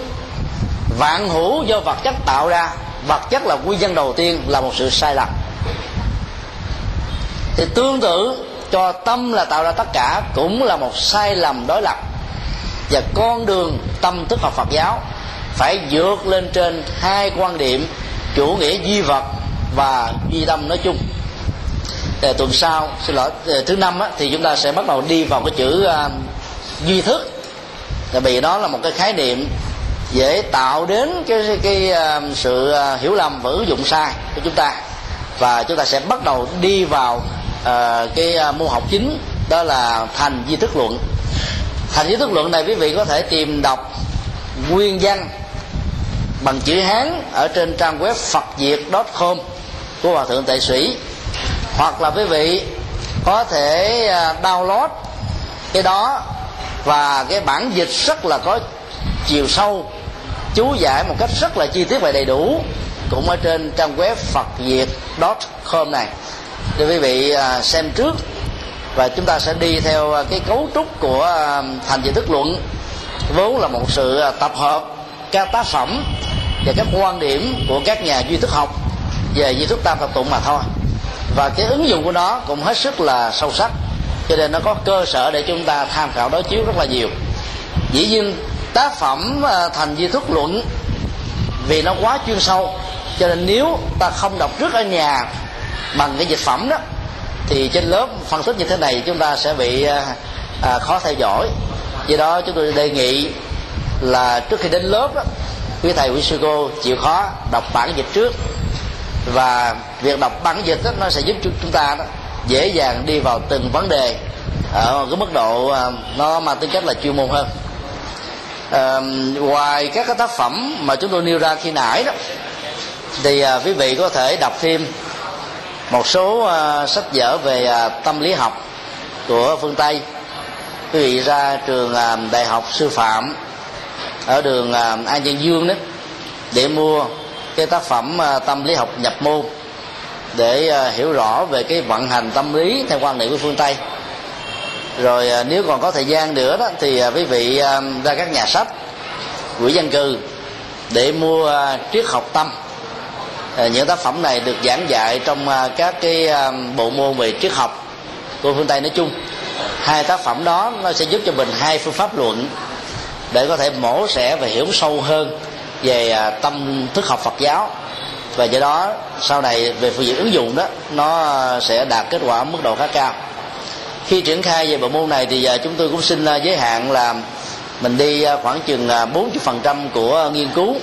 vạn hữu do vật chất tạo ra, vật chất là nguyên nhân đầu tiên, là một sự sai lầm. Thì tương tự, cho tâm là tạo ra tất cả cũng là một sai lầm đối lập. Và con đường tâm thức học Phật giáo phải vượt lên trên hai quan điểm chủ nghĩa duy vật và duy tâm nói chung. Để tuần sau xin lỗi thứ năm á, thì chúng ta sẽ bắt đầu đi vào cái chữ uh, duy thức. Tại vì đó là một cái khái niệm dễ tạo đến cái cái, uh, sự uh, hiểu lầm và ứng dụng sai của chúng ta. Và chúng ta sẽ bắt đầu đi vào uh, cái uh, môn học chính đó là thành di thức luận. Thành di thức luận này quý vị có thể tìm đọc nguyên văn bằng chữ hán ở trên trang web phật việt com của hòa thượng tệ sĩ. Hoặc là quý vị có thể à, download cái đó và cái bản dịch rất là có chiều sâu, chú giải một cách rất là chi tiết và đầy đủ cũng ở trên trang web phật việt com này. Để quý vị à, xem trước và chúng ta sẽ đi theo à, cái cấu trúc của thành diện thức luận. Vốn là một sự tập hợp các tác phẩm và các quan điểm của các nhà duy thức học về duy thức tam thập tụng mà thôi. Và cái ứng dụng của nó cũng hết sức là sâu sắc, cho nên nó có cơ sở để chúng ta tham khảo đối chiếu rất là nhiều. Dĩ nhiên, tác phẩm ờ, thành di thức luận vì nó quá chuyên sâu, cho nên nếu ta không đọc trước ở nhà bằng cái dịch phẩm đó, thì trên lớp phân tích như thế này chúng ta sẽ bị à khó theo dõi. Do đó chúng tôi đề nghị là trước khi đến lớp đó, quý thầy quý sư cô chịu khó đọc bản dịch trước. Và việc đọc bản dịch đó, nó sẽ giúp chúng ta đó dễ dàng đi vào từng vấn đề ở cái mức độ à, nó mang tính chất là chuyên môn hơn. À, ngoài các cái tác phẩm mà chúng tôi nêu ra khi nãy đó thì à, quý vị có thể đọc thêm một số à, sách vở về à, tâm lý học của phương tây. Quý vị ra trường à, đại học sư phạm ở đường à, an Dương dương đó, để mua cái tác phẩm à, tâm lý học nhập môn, để à, hiểu rõ về cái vận hành tâm lý theo quan niệm của phương tây. Rồi nếu còn có thời gian nữa đó, thì quý vị ra các nhà sách quỹ dân cư để mua triết học tâm. Những tác phẩm này được giảng dạy trong các cái bộ môn về triết học của phương tây nói chung. Hai tác phẩm đó nó sẽ giúp cho mình hai phương pháp luận để có thể mổ xẻ và hiểu sâu hơn về à, tâm thức học Phật giáo. Và do đó, sau này về phương diện ứng dụng đó, nó sẽ đạt kết quả mức độ khá cao. Khi triển khai về bộ môn này thì à, chúng tôi cũng xin à, giới hạn là mình đi khoảng chừng 40% của nghiên cứu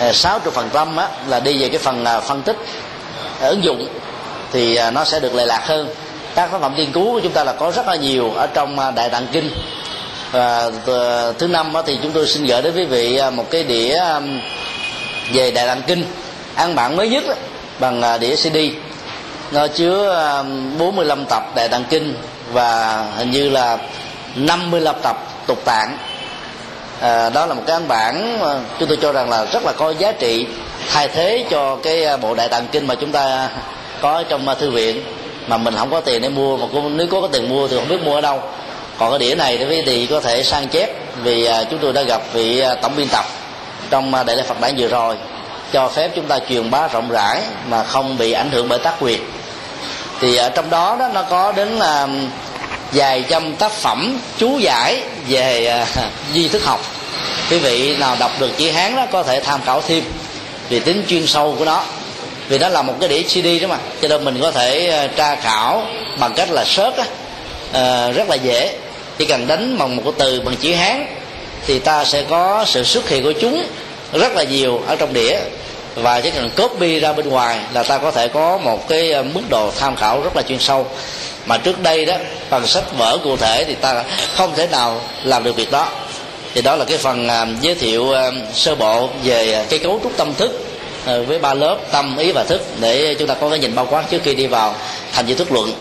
60% là đi về cái phần phân tích ứng dụng. Thì nó sẽ được lệ lạc hơn. Các tác phẩm nghiên cứu của chúng ta là có rất là nhiều ở trong đại tạng kinh và ờ, thứ năm thì chúng tôi xin gửi đến quý vị à, một cái đĩa à, về đại tạng kinh ăn bản mới nhất bằng à, đĩa cd nó chứa 45 tập đại tạng kinh và hình như là 55 tập tục tạng. À, đó là một cái ấn bản chúng tôi cho rằng là rất là có giá trị thay thế cho cái bộ đại tạng kinh mà chúng ta có trong thư viện. Mà mình không có tiền để mua mà nếu có, có tiền mua thì không biết mua ở đâu còn cái đĩa này thì quý vị có thể sang chép vì à, chúng tôi đã gặp vị à, tổng biên tập trong à, đại lễ phật đản vừa rồi cho phép chúng ta truyền bá rộng rãi mà không bị ảnh hưởng bởi tác quyền. Thì ở trong đó đó nó có đến là vài trăm tác phẩm chú giải về [laughs] duy thức học. Quý vị nào đọc được chữ hán đó có thể tham khảo thêm vì tính chuyên sâu của nó. Vì nó là một cái đĩa cd đó mà cho nên mình có thể tra khảo bằng cách là search á, uh, rất là dễ chỉ cần đánh bằng một cái từ, bằng chữ hán, thì ta sẽ có sự xuất hiện của chúng rất là nhiều ở trong đĩa. Và chỉ cần copy ra bên ngoài là ta có thể có một cái ờ, mức độ tham khảo rất là chuyên sâu. Mà trước đây đó, bằng sách vở cụ thể thì ta không thể nào làm được việc đó. Thì đó là cái phần ờ, giới thiệu ờ, sơ bộ về cái cấu trúc tâm thức với ba lớp tâm, ý và thức để chúng ta có cái nhìn bao quát trước khi đi vào thành di thức luận.